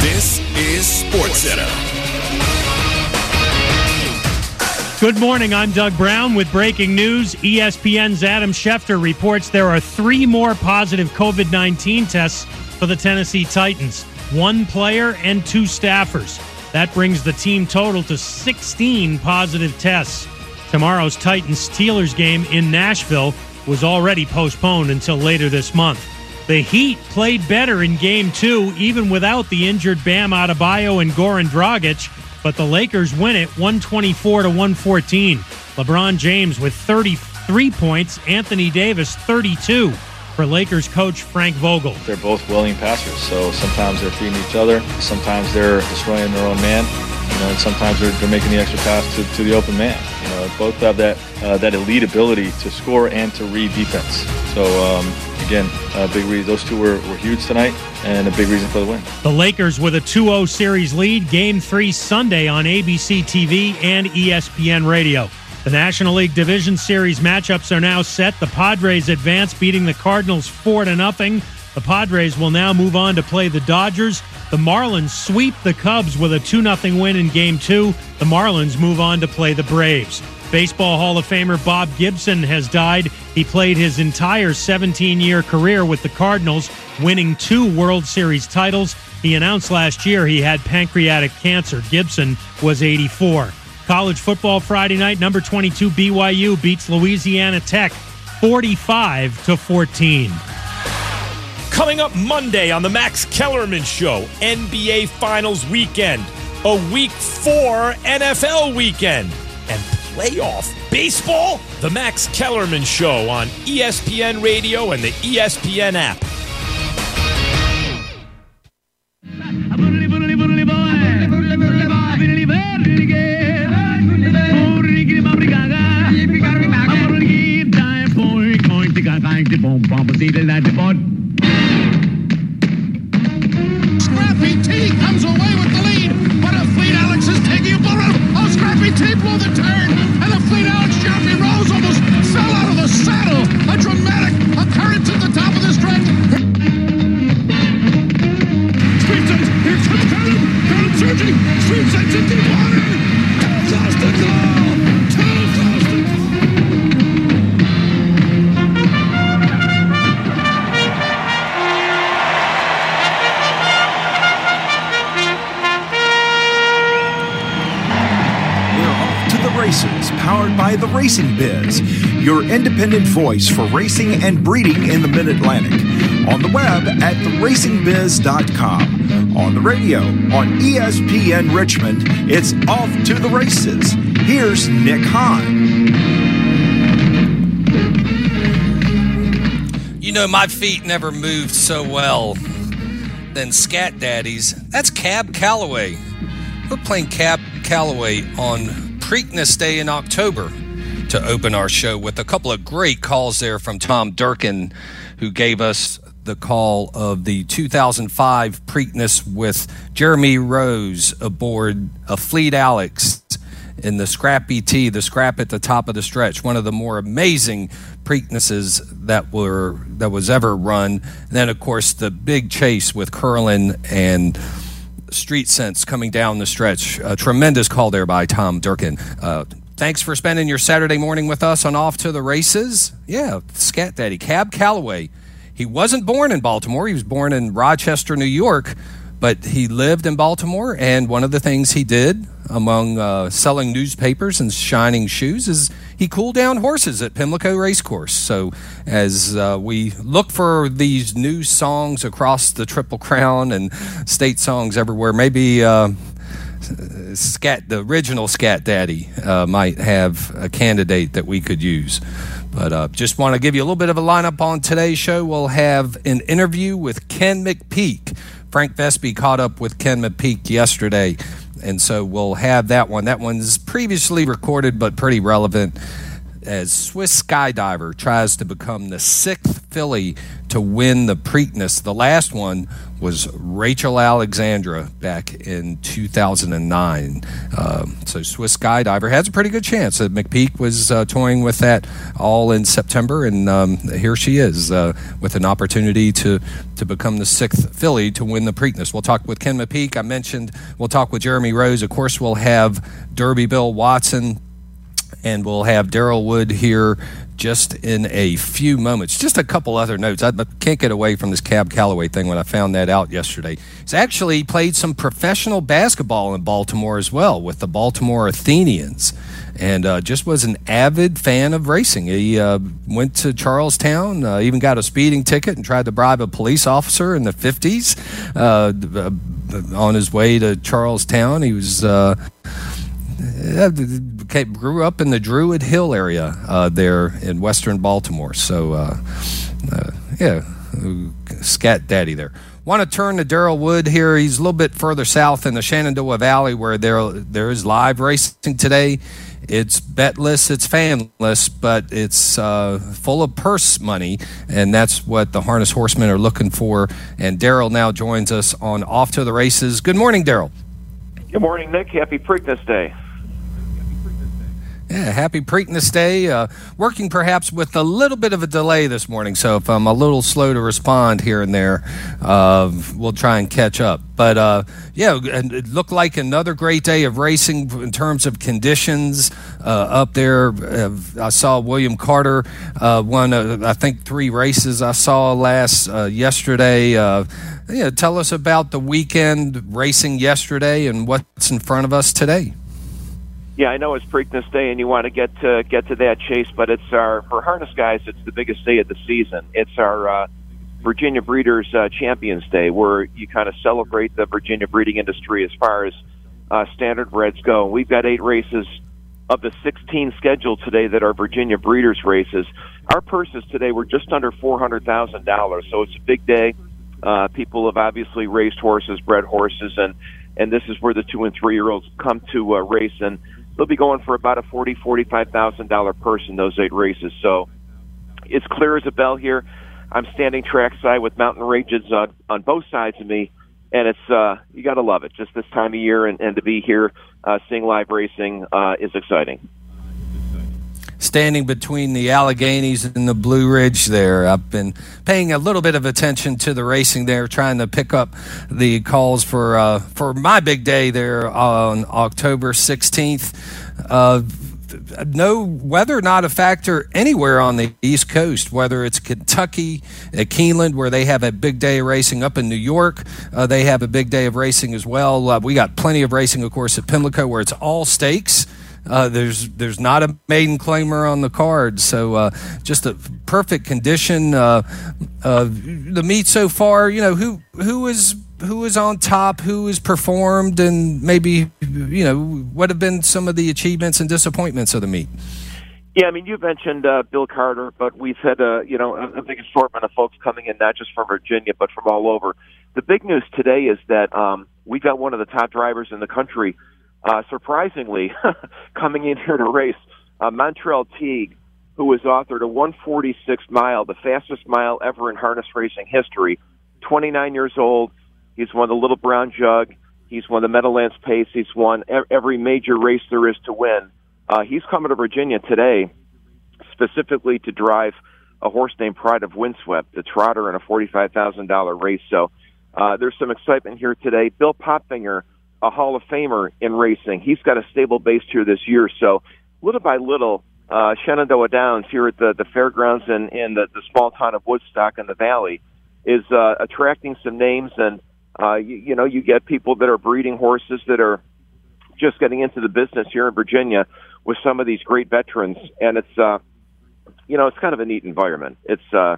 This is SportsCenter. Good morning. I'm Doug Brown with breaking news. ESPN's Adam Schefter reports there are three more positive COVID 19 tests for the Tennessee Titans one player and two staffers. That brings the team total to 16 positive tests. Tomorrow's Titans Steelers game in Nashville was already postponed until later this month. The Heat played better in game two, even without the injured Bam Adebayo and Goran Dragic, but the Lakers win it 124 to 114. LeBron James with 33 points, Anthony Davis 32 for Lakers coach Frank Vogel. They're both willing passers, so sometimes they're feeding each other, sometimes they're destroying their own man, you know, and sometimes they're, they're making the extra pass to, to the open man. You know, both have that uh, that elite ability to score and to read defense. So um, again, a big reason. Those two were, were huge tonight and a big reason for the win. The Lakers with a 2 0 series lead, game three Sunday on ABC TV and ESPN Radio. The National League Division Series matchups are now set. The Padres advance, beating the Cardinals 4 to nothing. The Padres will now move on to play the Dodgers. The Marlins sweep the Cubs with a 2 0 win in Game 2. The Marlins move on to play the Braves. Baseball Hall of Famer Bob Gibson has died. He played his entire 17 year career with the Cardinals, winning two World Series titles. He announced last year he had pancreatic cancer. Gibson was 84. College football Friday night, number 22 BYU beats Louisiana Tech 45 to 14. Coming up Monday on the Max Kellerman Show, NBA Finals weekend, a week four NFL weekend, and playoff baseball? The Max Kellerman Show on ESPN Radio and the ESPN app. Independent voice for racing and breeding in the Mid Atlantic. On the web at theracingbiz.com. On the radio, on ESPN Richmond, it's off to the races. Here's Nick Hahn. You know, my feet never moved so well than Scat Daddies. That's Cab Calloway. We're playing Cab Calloway on Preakness Day in October to open our show with a couple of great calls there from Tom Durkin, who gave us the call of the 2005 Preakness with Jeremy Rose aboard Afleet Alex in the Scrappy T, the scrap at the top of the stretch, one of the more amazing Preaknesses that were that was ever run. And then, of course, the big chase with Curlin and Street Sense coming down the stretch. A tremendous call there by Tom Durkin. Uh, thanks for spending your Saturday morning with us on Off to the Races. Yeah, Scat Daddy, Cab Calloway. He wasn't born in Baltimore. He was born in Rochester, New York, but he lived in Baltimore. And one of the things he did, among uh, selling newspapers and shining shoes, is he cooled down horses at Pimlico Racecourse. So as uh, we look for these new songs across the Triple Crown and state songs everywhere, maybe. Uh, Scat, the original Scat Daddy, uh, might have a candidate that we could use. But uh, just want to give you a little bit of a lineup on today's show. We'll have an interview with Ken McPeek. Frank Vespe caught up with Ken McPeek yesterday, and so we'll have that one. That one's previously recorded but pretty relevant as Swiss skydiver tries to become the sixth filly to win the Preakness. The last one was Rachel Alexandra back in 2009. Uh, so Swiss Skydiver has a pretty good chance. Uh, McPeek was uh, toying with that all in September, and um, here she is uh, with an opportunity to, to become the sixth filly to win the Preakness. We'll talk with Ken McPeek. I mentioned we'll talk with Jeremy Rose. Of course, we'll have Derby Bill Watson and we'll have Daryl Wood here just in a few moments. Just a couple other notes. I can't get away from this Cab Calloway thing when I found that out yesterday. He's actually played some professional basketball in Baltimore as well with the Baltimore Athenians and uh, just was an avid fan of racing. He uh, went to Charlestown, uh, even got a speeding ticket, and tried to bribe a police officer in the 50s uh, on his way to Charlestown. He was grew up in the Druid Hill area uh, there in western Baltimore. So, uh, uh, yeah, scat daddy there. Want to turn to Daryl Wood here. He's a little bit further south in the Shenandoah Valley where there there is live racing today. It's betless, it's fanless, but it's uh, full of purse money, and that's what the harness horsemen are looking for. And Daryl now joins us on Off to the Races. Good morning, Daryl. Good morning, Nick. Happy Preakness Day. Yeah, happy Preakness Day. Uh, working perhaps with a little bit of a delay this morning, so if I'm a little slow to respond here and there, uh, we'll try and catch up. But uh, yeah, it looked like another great day of racing in terms of conditions uh, up there. Uh, I saw William Carter uh, won, I think, three races I saw last yesterday. yeah, tell us about the weekend racing yesterday and what's in front of us today. Yeah, I know it's Preakness Day, and you want to get to get to that chase, but it's our for harness guys. It's the biggest day of the season. It's our uh, Virginia Breeders uh, Champions Day, where you kind of celebrate the Virginia breeding industry as far as uh, standard breds go. We've got eight races of the 16 scheduled today that are Virginia Breeders races. Our purses today were just under four hundred thousand dollars, so it's a big day. Uh, people have obviously raced horses, bred horses, and and this is where the two and three year olds come to uh, race and they'll be going for about a forty, forty-five thousand dollar purse in those eight races. So it's clear as a bell here. I'm standing trackside with mountain ranges on, on both sides of me, and it's uh, you got to love it. Just this time of year, and, and to be here uh, seeing live racing uh, is exciting standing between the Alleghenies and the Blue Ridge there. I've been paying a little bit of attention to the racing there, trying to pick up the calls for uh, for my big day there on October 16th. Uh, no weather not a factor anywhere on the East Coast, whether it's Kentucky, at Keeneland, where they have a big day of racing. Up in New York, uh, they have a big day of racing as well. Uh, we got plenty of racing, of course, at Pimlico, where it's all stakes. Uh, there's there's not a maiden claimer on the card, so uh, just a perfect condition. Uh, uh the meet so far, you know who who is who is on top, who has performed, and maybe you know what have been some of the achievements and disappointments of the meet. Yeah, I mean, you mentioned uh, Bill Carter, but we've had a you know a, a big assortment of folks coming in, not just from Virginia, but from all over. The big news today is that um, we've got one of the top drivers in the country uh, surprisingly, coming in here to race, uh, Montrell Teague, who has authored a 146 mile, the fastest mile ever in harness racing history. 29 years old. He's won the Little Brown Jug. He's won the Meadowlands Pace. He's won every major race there is to win. Uh, he's coming to Virginia today specifically to drive a horse named Pride of Windswept, the trotter in a $45,000 race. So uh, there's some excitement here today. Bill Popfinger a Hall of Famer in racing. He's got a stable base here this year. So little by little, uh, Shenandoah Downs here at the, the fairgrounds and in the, the small town of Woodstock in the valley is uh, attracting some names. And, uh, you, you know, you get people that are breeding horses that are just getting into the business here in Virginia with some of these great veterans. And it's, uh, you know, it's kind of a neat environment. It's, uh,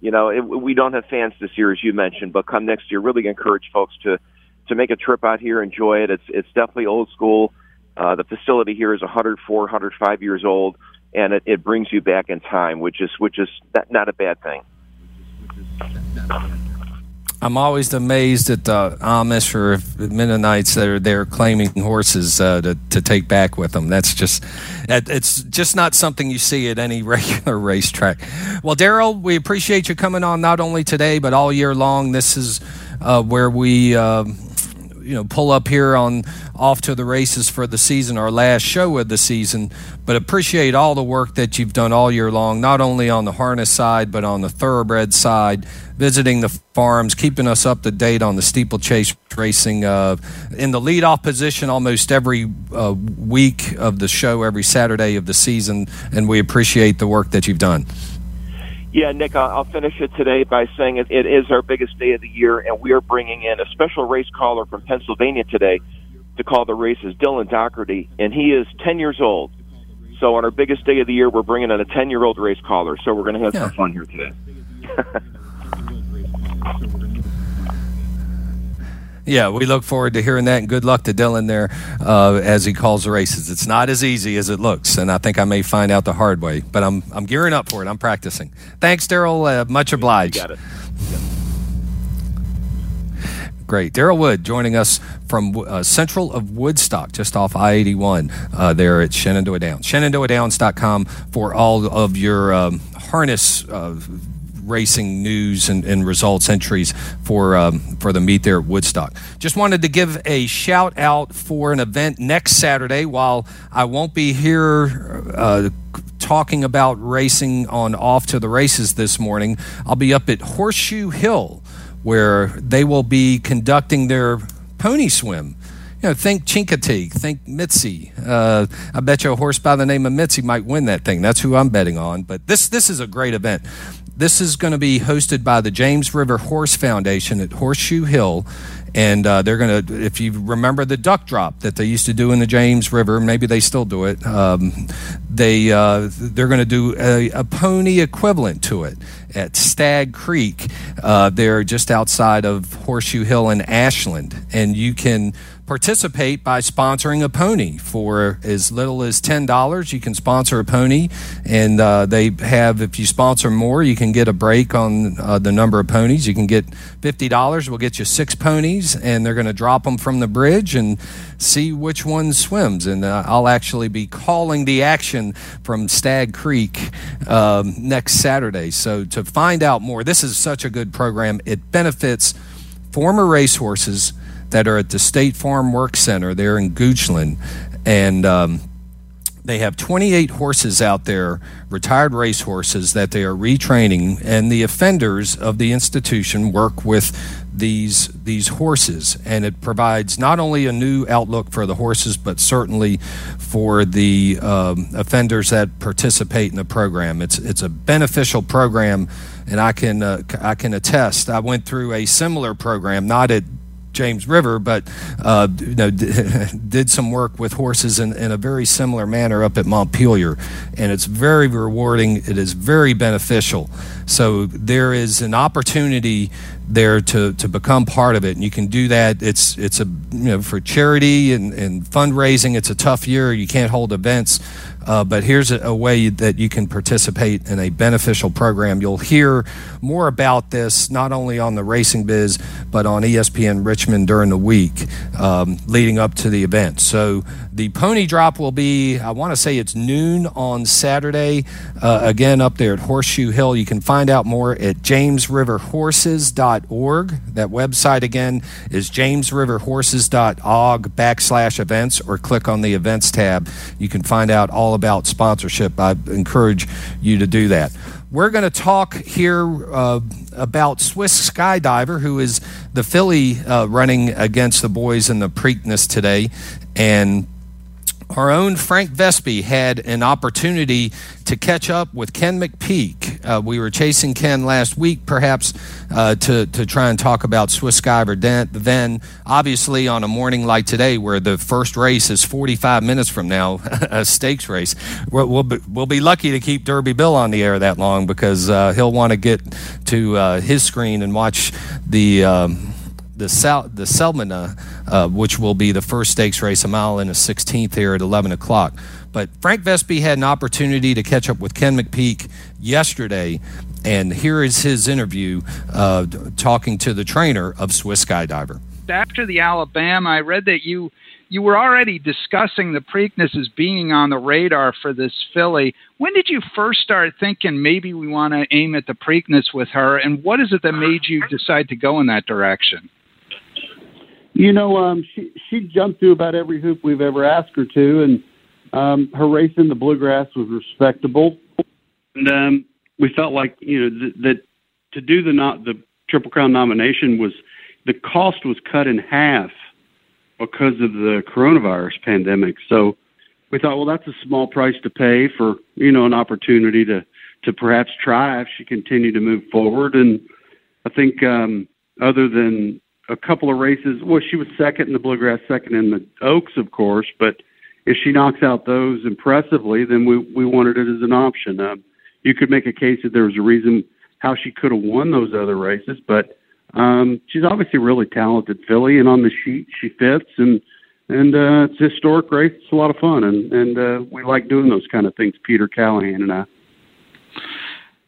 you know, it, we don't have fans this year, as you mentioned, but come next year, really encourage folks to to make a trip out here, enjoy it. It's it's definitely old school. Uh, the facility here is 104, 105 years old, and it, it brings you back in time, which is which is not a bad thing. I'm always amazed at the Amish or Mennonites that are there claiming horses uh, to, to take back with them. That's just, it's just not something you see at any regular racetrack. Well, Daryl, we appreciate you coming on not only today, but all year long. This is uh, where we. Uh, you know pull up here on off to the races for the season, our last show of the season. But appreciate all the work that you've done all year long, not only on the harness side but on the thoroughbred side, visiting the farms, keeping us up to date on the steeplechase racing. Uh, in the leadoff position almost every uh, week of the show, every Saturday of the season, and we appreciate the work that you've done. Yeah, Nick, I'll finish it today by saying it, it is our biggest day of the year, and we are bringing in a special race caller from Pennsylvania today to call the races, Dylan Doherty, and he is 10 years old. So on our biggest day of the year, we're bringing in a 10 year old race caller. So we're going to have yeah. some fun here today. Yeah, we look forward to hearing that, and good luck to Dylan there uh, as he calls the races. It's not as easy as it looks, and I think I may find out the hard way. But I'm I'm gearing up for it. I'm practicing. Thanks, Daryl. Uh, much obliged. You got it. Great. Daryl Wood joining us from uh, central of Woodstock, just off I 81 uh, there at Shenandoah Downs. ShenandoahDowns.com for all of your um, harness uh, racing news and, and results entries for um, for the meet there at Woodstock. Just wanted to give a shout out for an event next Saturday. While I won't be here. Uh, talking about racing on off to the races this morning. I'll be up at Horseshoe Hill where they will be conducting their pony swim. You know, think Chincoteague, think Misty. Uh, I bet you a horse by the name of Misty might win that thing. That's who I'm betting on. But this this is a great event. This is going to be hosted by the James River Horse Foundation at Horseshoe Hill. And uh, they're going to, if you remember the duck drop that they used to do in the James River, maybe they still do it. Um, they uh, they're going to do a, a, pony equivalent to it at Stag Creek. Uh, they're just outside of Horseshoe Hill in Ashland, and you can participate by sponsoring a pony. For as little as $10 you can sponsor a pony and uh, they have if you sponsor more you can get a break on uh, the number of ponies. You can get $50 we'll get you six ponies and they're going to drop them from the bridge and see which one swims. And uh, i'll actually be calling the action from stag creek um, next saturday. So to find out more this is such a good program. It benefits former racehorses that are at the State Farm Work Center there in Goochland. And um, they have 28 horses out there, retired race horses that they are retraining, and the offenders of the institution work with these these horses, and it provides not only a new outlook for the horses, but certainly for the um, offenders that participate in the program. It's it's a beneficial program, and I can uh, I can attest. I went through a similar program, not at James River, but uh, you know, did some work with horses in, in, a very similar manner up at Montpelier, and it's very rewarding. It is very beneficial. So there is an opportunity there to, to become part of it, and you can do that. It's it's a you know for charity and, and fundraising. It's a tough year. You can't hold events, uh, but here's a, way that you can participate in a beneficial program. You'll hear more about this not only on the Racing Biz, but on ESPN Richmond during the week um, leading up to the event. So the pony drop will be, I want to say it's noon on Saturday, uh, again up there at Horseshoe Hill. You can find out more at jamesriverhorses.org. That website again is jamesriverhorses.org backslash events, or click on the events tab. You can find out all about sponsorship, I encourage you to do that. We're going to talk here uh, about Swiss Skydiver, who is the filly uh, running against the boys in the Preakness today. And our own Frank Vespe had an opportunity to catch up with Ken McPeek. Uh, we were chasing Ken last week, perhaps, uh, to, to try and talk about Swiss Skydiver. Then, obviously, on a morning like today, where the first race is 45 minutes from now, a stakes race, we'll, we'll, be, we'll be lucky to keep Derby Bill on the air that long because uh, he'll want to get to uh, his screen and watch the. Um, the Sel- the Selima, uh, which will be the first stakes race, a mile and a 16th here at 11 o'clock. But Frank Vespe had an opportunity to catch up with Ken McPeek yesterday, And here is his interview uh, talking to the trainer of Swiss Skydiver. After the Alabama, I read that you you were already discussing the Preakness as being on the radar for this filly. When did you first start thinking maybe we want to aim at the Preakness with her, and what is it that made you decide to go in that direction? You know, um, she she jumped through about every hoop we've ever asked her to, and um, her race in the bluegrass was respectable. And um, we felt like you know th- that to do the not the Triple Crown nomination was the cost was cut in half because of the coronavirus pandemic. So we thought, well, that's a small price to pay for you know an opportunity to to perhaps try if she continued to move forward. And I think um, other than a couple of races, well, she was second in the bluegrass, second in the Oaks, of course, but if she knocks out those impressively, then we we wanted it as an option. Um, you could make a case that there was a reason how she could have won those other races, but um, she's obviously really talented filly, and on the sheet she fits, and and uh, it's a historic race. It's a lot of fun, and and uh, we like doing those kind of things. Peter Callaghan and I.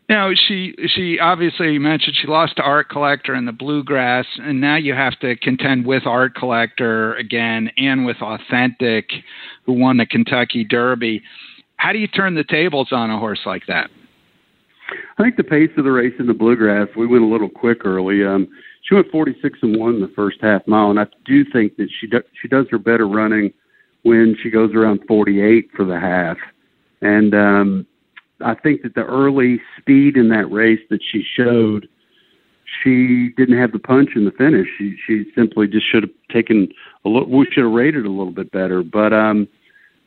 Now she she obviously mentioned she lost to Art Collector in the Bluegrass, and now you have to contend with Art Collector again and with Authentic, who won the Kentucky Derby. How do you turn the tables on a horse like that? I think the pace of the race in the Bluegrass, we went a little quick early. Um, she went 46 and one the first half mile, and I do think that she do, she does her better running when she goes around 48 for the half. And um, I think that the early speed in that race that she showed, she didn't have the punch in the finish. She she simply just should have taken a little. We should have rated a little bit better. But um,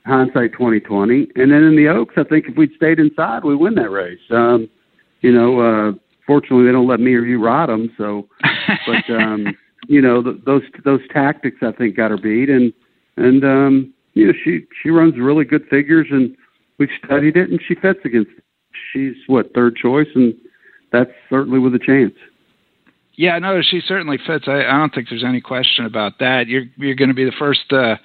hindsight 2020. And then in the Oaks, I think if we'd stayed inside, we win that race. Um, you know, uh, fortunately they don't let me or you ride them. So, but um, you know, th- those those tactics I think got her beat, and and um, you know she she runs really good figures, and we've studied it, and she fits against. She's what third choice, and that's certainly with a chance. Yeah, no, she certainly fits. I, I don't think there's any question about that. You're you're going to be the first uh,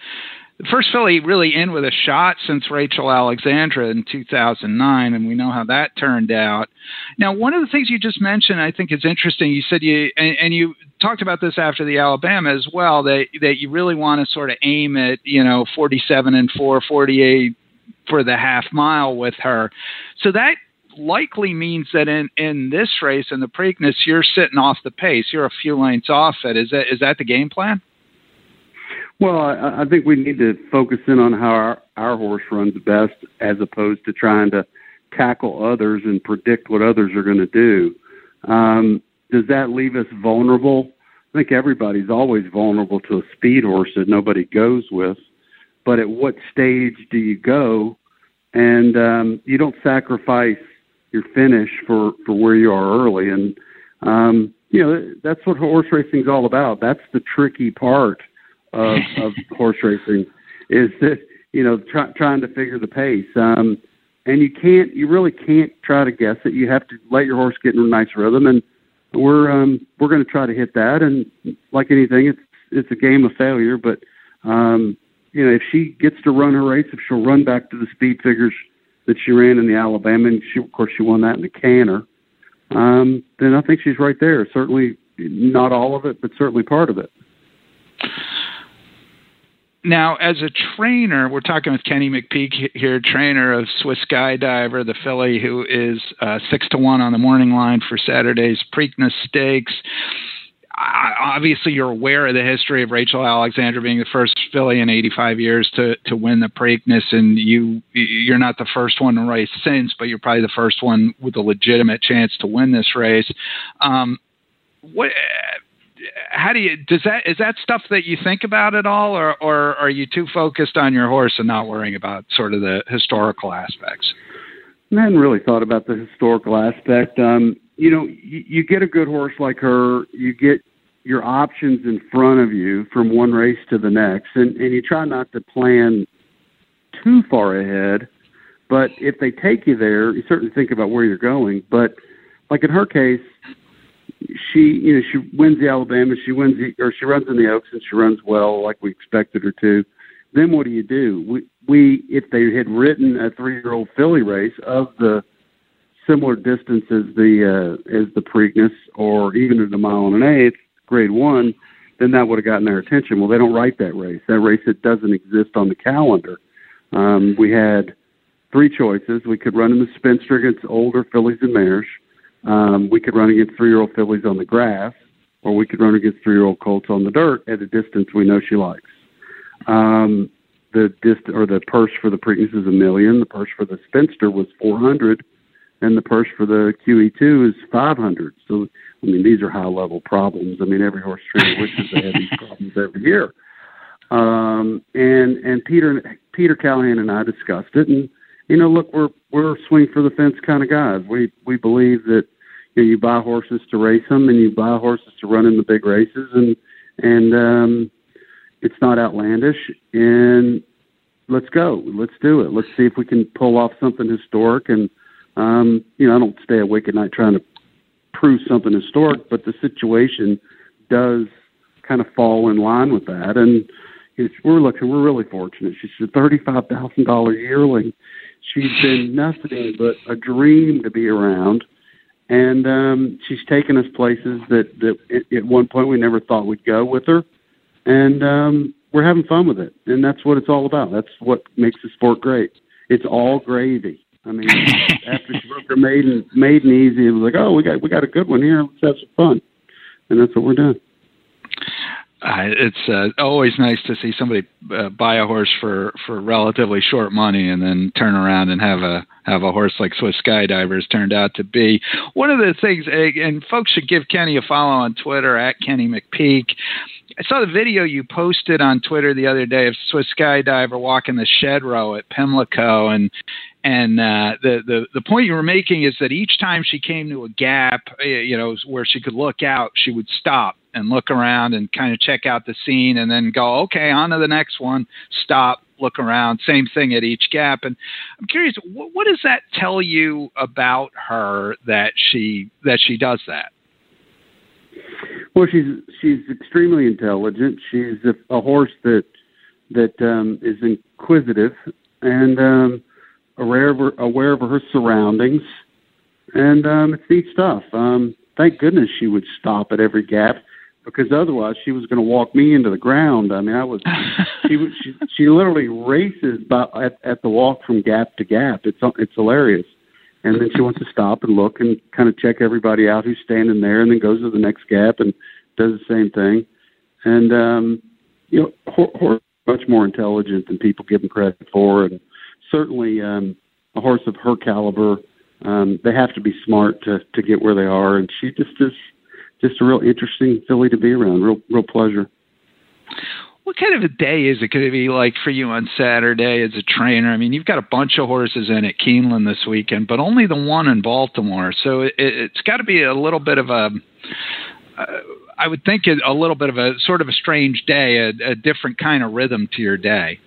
the first filly really in with a shot since Rachel Alexandra in 2009, and we know how that turned out. Now, one of the things you just mentioned, I think, is interesting. You said you and, and you talked about this after the Alabama as well that that you really want to sort of aim at you know 47 and 4, 48 for the half mile with her. So that likely means that in in this race in the Preakness, you're sitting off the pace. You're a few lengths off it. Is that is that the game plan? Well, I, I think we need to focus in on how our, our horse runs best as opposed to trying to tackle others and predict what others are going to do. Um, does that leave us vulnerable? I think everybody's always vulnerable to a speed horse that nobody goes with. But at what stage do you go? And um, you don't sacrifice your finish for, for where you are early. And, um, you know, that's what horse racing is all about. That's the tricky part of, of horse racing is that you know try, trying to figure the pace. Um, and you can't, you really can't try to guess it. You have to let your horse get in a nice rhythm, and we're um, we're going to try to hit that. And like anything, it's it's a game of failure. But um, you know, if she gets to run her race, if she'll run back to the speed figures that she ran in the Alabama, and she, of course she won that in the Canter, um, then I think she's right there. Certainly not all of it, but certainly part of it. Now, as a trainer, we're talking with Kenny McPeek here, trainer of Swiss Skydiver, the filly who is uh, six to one on the morning line for Saturday's Preakness Stakes. Obviously, you're aware of the history of Rachel Alexandra being the first filly in 85 years to to win the Preakness, and you you're not the first one to race since, but you're probably the first one with a legitimate chance to win this race. Um, what how do you does that is that stuff that you think about at all or or are you too focused on your horse and not worrying about sort of the historical aspects I hadn't really thought about the historical aspect. Um, you know, you, you get a good horse like her, you get your options in front of you from one race to the next, and, and you try not to plan too far ahead. But if they take you there, you certainly think about where you're going. But like in her case, she you know she wins the Alabama, she wins the, or she runs in the Oaks and she runs well like we expected her to. Then what do you do? We we if they had written a three year old filly race of the similar distance as the uh, as the Preakness or even at a mile and an eighth, Grade One, then that would have gotten their attention. Well, they don't write that race. That race it doesn't exist on the calendar. Um, we had three choices. We could run in the Spinster against older fillies and mares. Um, we could run against three-year-old fillies on the grass, or we could run against three-year-old colts on the dirt at a distance we know she likes. Um, the dist- or the purse for the Preakness is a million. The purse for the Spinster was four hundred, and the purse for the QE2 is five hundred. So, I mean, these are high-level problems. I mean, every horse trainer wishes they had these problems every year. Um, and and Peter Peter Callaghan and I discussed it, and you know, look, we're we're swing for the fence kind of guys. We we believe that you, know, you buy horses to race them, and you buy horses to run in the big races, and and um, it's not outlandish. And let's go, let's do it. Let's see if we can pull off something historic. And um, you know, I don't stay awake at night trying to prove something historic, but the situation does kind of fall in line with that. And it's, we're looking, we're really fortunate. She's a thirty-five thousand dollar yearling. She's been nothing but a dream to be around, and um, she's taken us places that that at, one point we never thought we'd go with her, and um, we're having fun with it. And that's what it's all about. That's what makes the sport great. It's all gravy. I mean, after she broke her maiden maiden easy, it was like, oh, we got we got a good one here. Let's have some fun, and that's what we're doing. Uh, it's uh, always nice to see somebody uh, buy a horse for, for relatively short money and then turn around and have a have a horse like Swiss Skydivers turned out to be. One of the things, and folks should give Kenny a follow on Twitter at Kenny McPeek. I saw the video you posted on Twitter the other day of Swiss Skydiver walking the shed row at Pimlico, and and uh, the the the point you were making is that each time she came to a gap, you know, where she could look out, she would stop and look around and kind of check out the scene, and then go, okay, on to the next one. Stop, look around. Same thing at each gap. And I'm curious, what, what does that tell you about her that she that she does that? Well, she's she's extremely intelligent. She's a, a horse that that um, is inquisitive and um, aware of her, aware of her surroundings, and um, it's neat stuff. Um, thank goodness she would stop at every gap because otherwise she was going to walk me into the ground. I mean, I was she she, she literally races by, at at the walk from gap to gap. It's it's hilarious. And then she wants to stop and look and kind of check everybody out who's standing there, and then goes to the next gap and does the same thing. And um, you know, horse much more intelligent than people give him credit for, and certainly um, a horse of her caliber, um, they have to be smart to to get where they are. And she just is just a real interesting filly to be around. Real real pleasure. What kind of a day is it going to be like for you on Saturday as a trainer? I mean, you've got a bunch of horses in at Keeneland this weekend, but only the one in Baltimore. So it, it's got to be a little bit of a uh, I would think a little bit of a sort of a strange day, a, a different kind of rhythm to your day.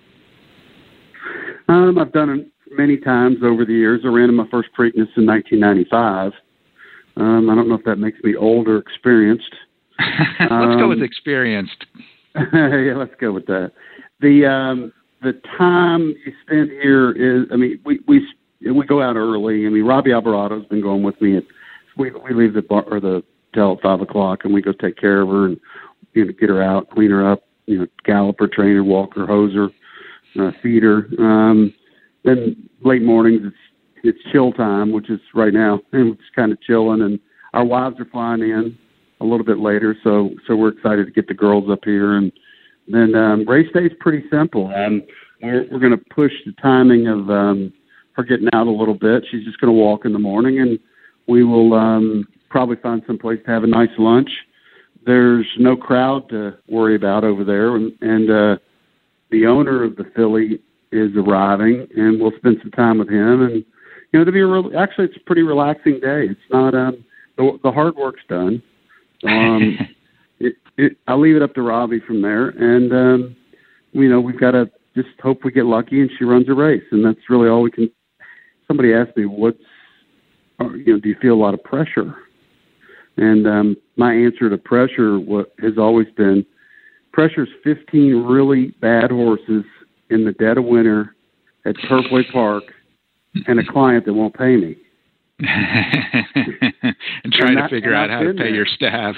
Um, I've done it many times over the years. I ran in my first Preakness in 1995. Um, I don't know if that makes me old or experienced. let's um, go with um, experienced. yeah, let's go with that. The um, the time you spend here is, I mean, we we we go out early. I mean, Robby Albarado's been going with me. At, we we leave the bar or the hotel at five o'clock, and we go take care of her and you know get her out, clean her up, you know, gallop her, train her, walk her, hose her, uh, feed her. Um, then late mornings it's it's chill time, which is right now, and it's kind of chilling. And our wives are flying in a little bit later, so so we're excited to get the girls up here. And then um, race day is pretty simple. Um, we're we're going to push the timing of um, her getting out a little bit. She's just going to walk in the morning, and we will um, probably find some place to have a nice lunch. There's no crowd to worry about over there, and, and uh, the owner of the filly is arriving, and we'll spend some time with him. And you know, to be a real, actually, it's a pretty relaxing day. It's not um, the, the hard work's done. Um, it, it, I'll leave it up to Robby from there, and um, you know, we've got to just hope we get lucky and she runs a race, and that's really all we can. Somebody asked me, "What's, or, you know, do you feel a lot of pressure?" And um, my answer to pressure what has always been pressure's 15 really bad horses in the dead of winter at Turfway Park and a client that won't pay me. and trying to figure out how to pay there. your staff.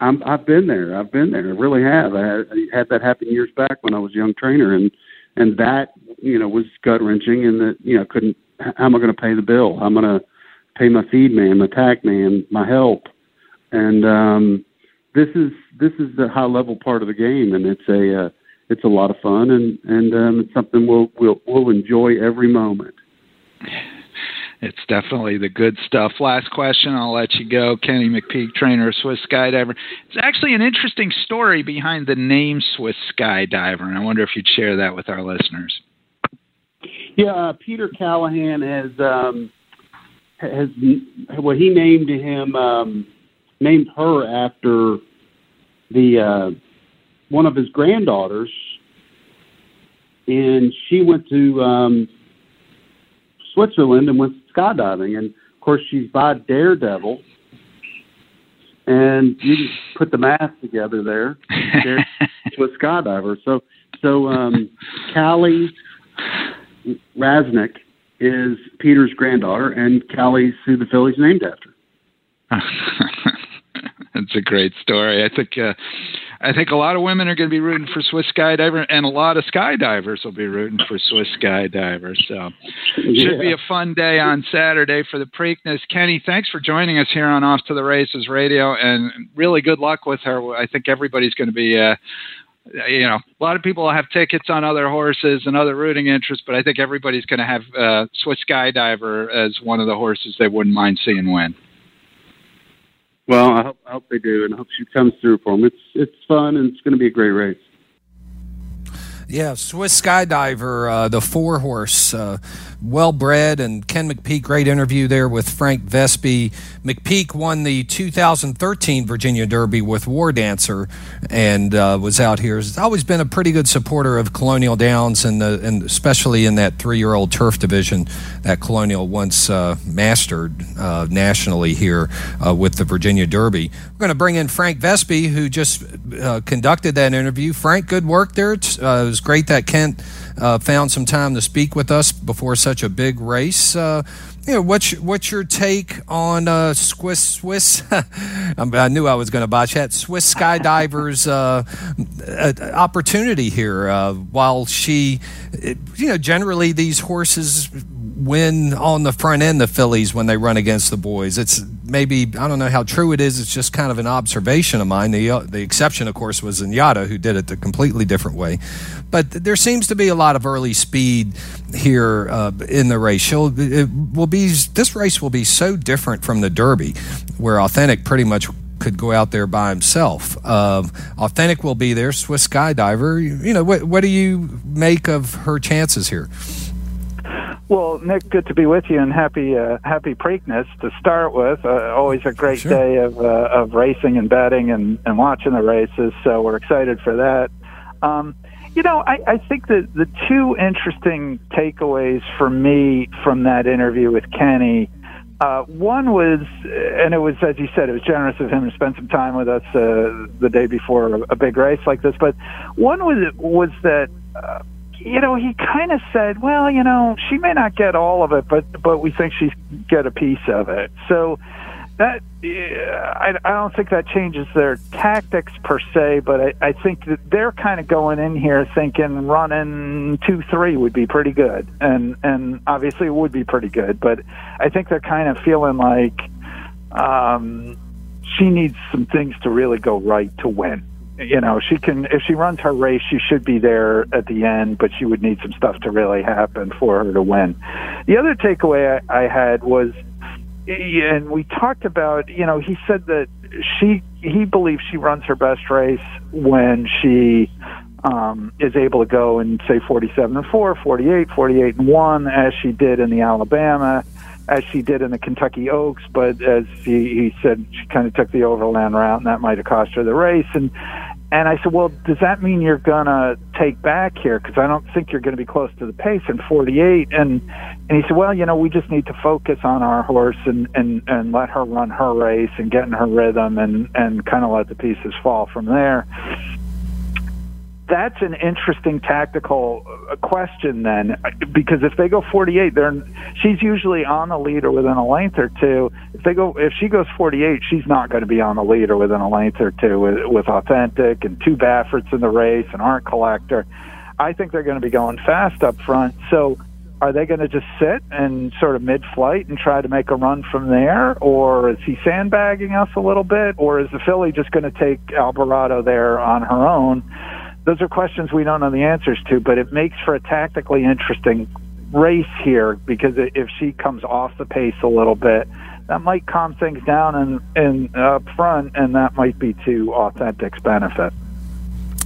I'm, I've been there. I've been there. I really have. I had, I had that happen years back when I was a young trainer, and and that you know was gut wrenching, and that you know couldn't. How am I going to pay the bill? I'm going to pay my feed man, my tack man, my help, and um, this is this is the high level part of the game, and it's a uh, it's a lot of fun, and and um, it's something we'll we'll we'll enjoy every moment. It's definitely the good stuff. Last question, I'll let you go. Kenny McPeek, trainer Swiss Skydiver. It's actually an interesting story behind the name Swiss Skydiver, and I wonder if you'd share that with our listeners. Yeah, uh, Peter Callaghan has um, has well, he named him um, named her after the uh, one of his granddaughters, and she went to um, Switzerland and went skydiving, and of course she's by Daredevil, and you put the math together there. with skydiver. So so um, Callie Rasnick is Peter's granddaughter, and Callie's who the filly's named after. That's a great story. I think uh, I think a lot of women are going to be rooting for Swiss Skydiver, and a lot of skydivers will be rooting for Swiss Skydiver. So, yeah. should be a fun day on Saturday for the Preakness. Kenny, thanks for joining us here on Off to the Races Radio, and really good luck with her. I think everybody's going to be. Uh, you know, a lot of people have tickets on other horses and other rooting interests, but I think everybody's going to have uh, Swiss Skydiver as one of the horses they wouldn't mind seeing win. Well, I hope, I hope they do, and I hope she comes through for them. It's it's fun, and it's going to be a great race. Yeah, Swiss Skydiver, uh, the four horse, uh, well bred, and Ken McPeek, great interview there with Frank Vespe. McPeek won the 2013 Virginia Derby with War Dancer and uh, was out here. Has always been a pretty good supporter of Colonial Downs, and, and especially in that three year old turf division that Colonial once uh, mastered uh, nationally here uh, with the Virginia Derby. We're going to bring in Frank Vespe, who just conducted that interview. Frank, good work there. it was great that Kent uh, found some time to speak with us before such a big race. Uh, you know, what's what's your take on uh, Swiss Swiss? I knew I was going to botch that. Swiss skydivers uh, opportunity here. Uh, while she, you know, generally these horses win on the front end. The fillies, when they run against the boys. It's maybe I don't know how true it is. It's just kind of an observation of mine. The uh, the exception, of course, was Zenyatta, who did it the completely different way. But there seems to be a lot of early speed here uh, in the race. She'll, it will be this race will be so different from the Derby, where Authentic pretty much could go out there by himself. Uh, Authentic will be there. Swiss Skydiver. You know what? What do you make of her chances here? Well, Nick, good to be with you, and happy uh, happy Preakness to start with. Uh, always a great sure. day of uh, of racing and betting and, and watching the races. So we're excited for that. Um, you know, I, I think that the two interesting takeaways for me from that interview with Kenny. Uh, one was, and it was, as you said, it was generous of him to spend some time with us uh, the day before a, big race like this. But one was was that, uh, you know, he kind of said, well, you know, she may not get all of it, but but we think she's get a piece of it. So that I, I don't think that changes their tactics per se, but I, I think that they're kind of going in here thinking running two three would be pretty good, and and obviously it would be pretty good, but I think they're kind of feeling like um, she needs some things to really go right to win. You know, she can if she runs her race, she should be there at the end, but she would need some stuff to really happen for her to win. The other takeaway I, I had was and we talked about you know he said that she he believes she runs her best race when she um, is able to go and say 47 and 4 48 48 and 1 as she did in the Alabama as she did in the Kentucky Oaks but as he, he said she kind of took the overland route and that might have cost her the race and and I said, well, does that mean you're to take back here? Because I don't think you're to be close to the pace in 48. And and he said, well, you know, we just need to focus on our horse and and and let her run her race and get in her rhythm and and kind of let the pieces fall from there. That's an interesting tactical uh, question then, because if they go 48, they're she's usually on the lead or within a length or two. If they go, if she goes 48, she's not going to be on the lead or within a length or two with, with authentic and two Bafferts in the race and Art Collector. I think they're going to be going fast up front. So are they going to just sit and sort of mid-flight and try to make a run from there, or is he sandbagging us a little bit, or is the filly just going to take Albarado there on her own? Those are questions we don't know the answers to, but it makes for a tactically interesting race here because if she comes off the pace a little bit, that might calm things down and and up front, and that might be to Authentic's benefit.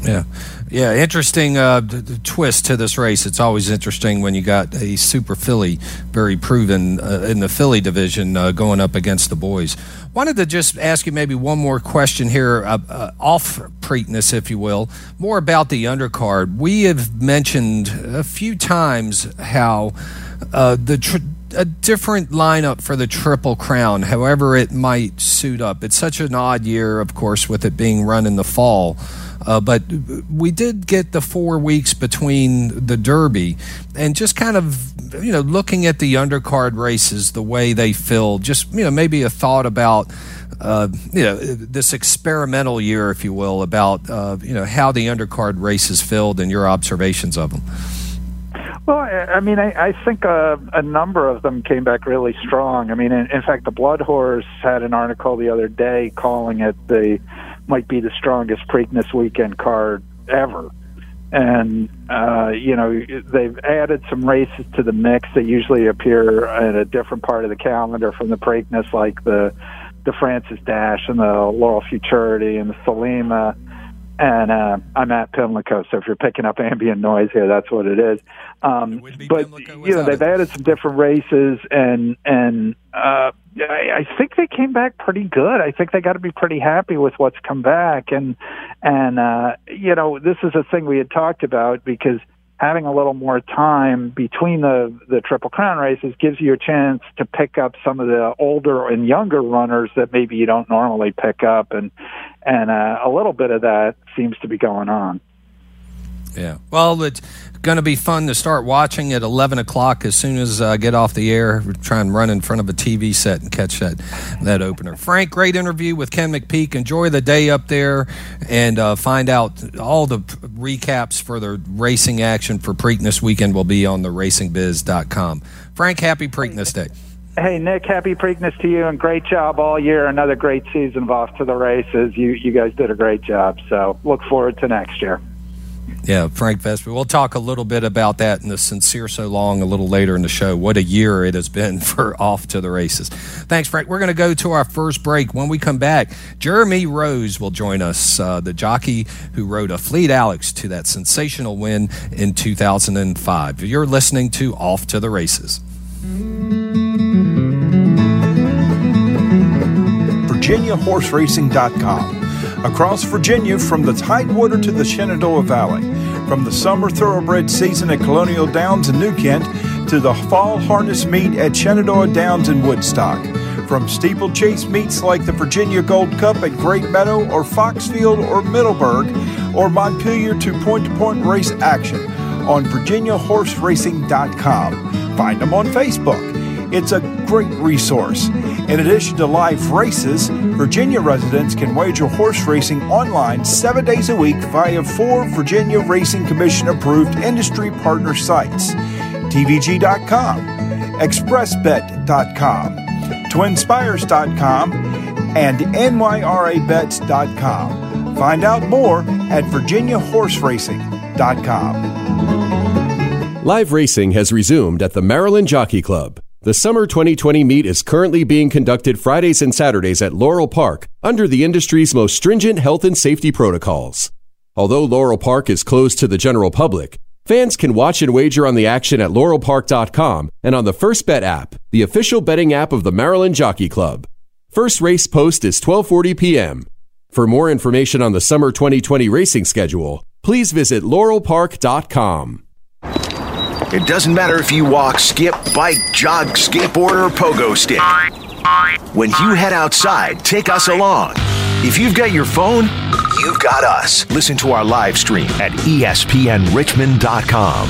Yeah, yeah. Interesting uh, twist to this race. It's always interesting when you got a super filly, very proven uh, in the filly division, uh, going up against the boys. Wanted to just ask you maybe one more question here, uh, uh, off Preakness, if you will, more about the undercard. We have mentioned a few times how uh, the. Tr- a different lineup for the Triple Crown, however it might suit up. It's such an odd year, of course, with it being run in the fall. Uh, but we did get the four weeks between the Derby, and just kind of you know looking at the undercard races, the way they fill. Just you know maybe a thought about. Uh, you know this experimental year, if you will, about uh, you know how the undercard races filled and your observations of them. Well, I mean, I, I think uh, a number of them came back really strong. I mean, in, in fact, the Blood Horse had an article the other day calling it the might be the strongest Preakness weekend card ever. And uh, you know they've added some races to the mix that usually appear at a different part of the calendar from the Preakness, like the the Francis Dash and the Laurel Futurity and the Selima and uh, I'm at Pimlico. So if you're picking up ambient noise here, that's what it is. Um, but you know, they've added some different races, and and uh, I, I think they came back pretty good. I think they got to be pretty happy with what's come back, and and uh, you know, this is a thing we had talked about because having a little more time between the the Triple Crown races gives you a chance to pick up some of the older and younger runners that maybe you don't normally pick up, and and uh, a little bit of that seems to be going on. Yeah. Well, it's going to be fun to start watching at 11 o'clock as soon as I get off the air. Try and run in front of a TV set and catch that, that opener. Frank, great interview with Ken McPeek. Enjoy the day up there and uh, find out all the recaps for the racing action for Preakness weekend will be on the racingbiz.com. Frank, happy Preakness Day. Hey Nick, happy Preakness to you and great job all year. Another great season of off to the races. You you guys did a great job. So look forward to next year. Yeah, Frank Vespe. We'll talk a little bit about that in the Sincere So Long a little later in the show. What a year it has been for off to the races. Thanks, Frank. We're going to go to our first break. When we come back, Jeremy Rose will join us, uh, the jockey who rode Afleet Alex to that sensational win in 2005. You're listening to Off to the Races. VirginiaHorseRacing.com. Across Virginia, from the Tidewater to the Shenandoah Valley, from the summer thoroughbred season at Colonial Downs in New Kent to the fall harness meet at Shenandoah Downs in Woodstock. From steeplechase meets like the Virginia Gold Cup at Great Meadow or Foxfield or Middleburg or Montpelier to point to point race action on VirginiaHorseRacing.com. Find them on Facebook. It's a great resource. In addition to live races, Virginia residents can wager horse racing online seven days a week via four Virginia Racing Commission approved industry partner sites TVG.com, ExpressBet.com, TwinSpires.com, and NYRABets.com. Find out more at VirginiaHorseRacing.com. Live racing has resumed at the Maryland Jockey Club. The summer 2020 meet is currently being conducted Fridays and Saturdays at Laurel Park under the industry's most stringent health and safety protocols. Although Laurel Park is closed to the general public, fans can watch and wager on the action at laurelpark.com and on the First Bet app, the official betting app of the Maryland Jockey Club. First race post is 12:40 p.m. For more information on the summer 2020 racing schedule, please visit laurelpark.com. It doesn't matter if you walk, skip, bike, jog, skateboard, or pogo stick. When you head outside, take us along. If you've got your phone, you've got us. Listen to our live stream at espnrichmond.com.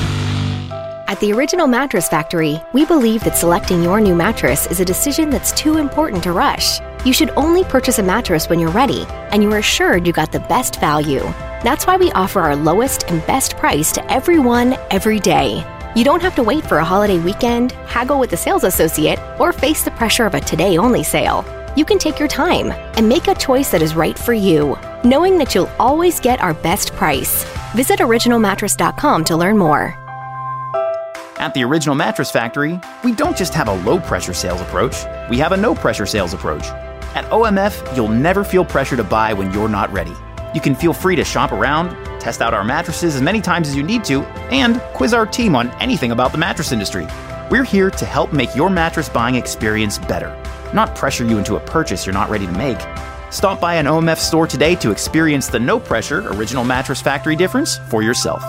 At the Original Mattress Factory, we believe that selecting your new mattress is a decision that's too important to rush. You should only purchase a mattress when you're ready and you are assured you got the best value. That's why we offer our lowest and best price to everyone, every day. You don't have to wait for a holiday weekend, haggle with a sales associate, or face the pressure of a today only sale. You can take your time and make a choice that is right for you, knowing that you'll always get our best price. Visit originalmattress.com to learn more. At the Original Mattress Factory, we don't just have a low pressure sales approach, we have a no pressure sales approach. At OMF, you'll never feel pressure to buy when you're not ready. You can feel free to shop around, test out our mattresses as many times as you need to, and quiz our team on anything about the mattress industry. We're here to help make your mattress buying experience better, not pressure you into a purchase you're not ready to make. Stop by an OMF store today to experience the no pressure Original Mattress Factory difference for yourself.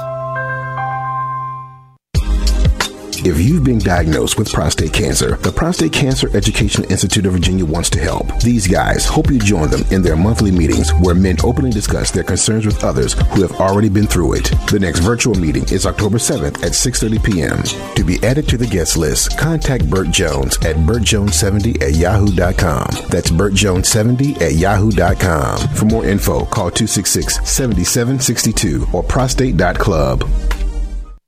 If you've been diagnosed with prostate cancer, the Prostate Cancer Education Institute of Virginia wants to help. These guys hope you join them in their monthly meetings where men openly discuss their concerns with others who have already been through it. The next virtual meeting is October 7th at 6:30 p.m. To be added to the guest list, contact Burt Jones at burtjones70 at yahoo.com. That's burtjones70 at yahoo.com. For more info, call 266-7762 or prostate.club.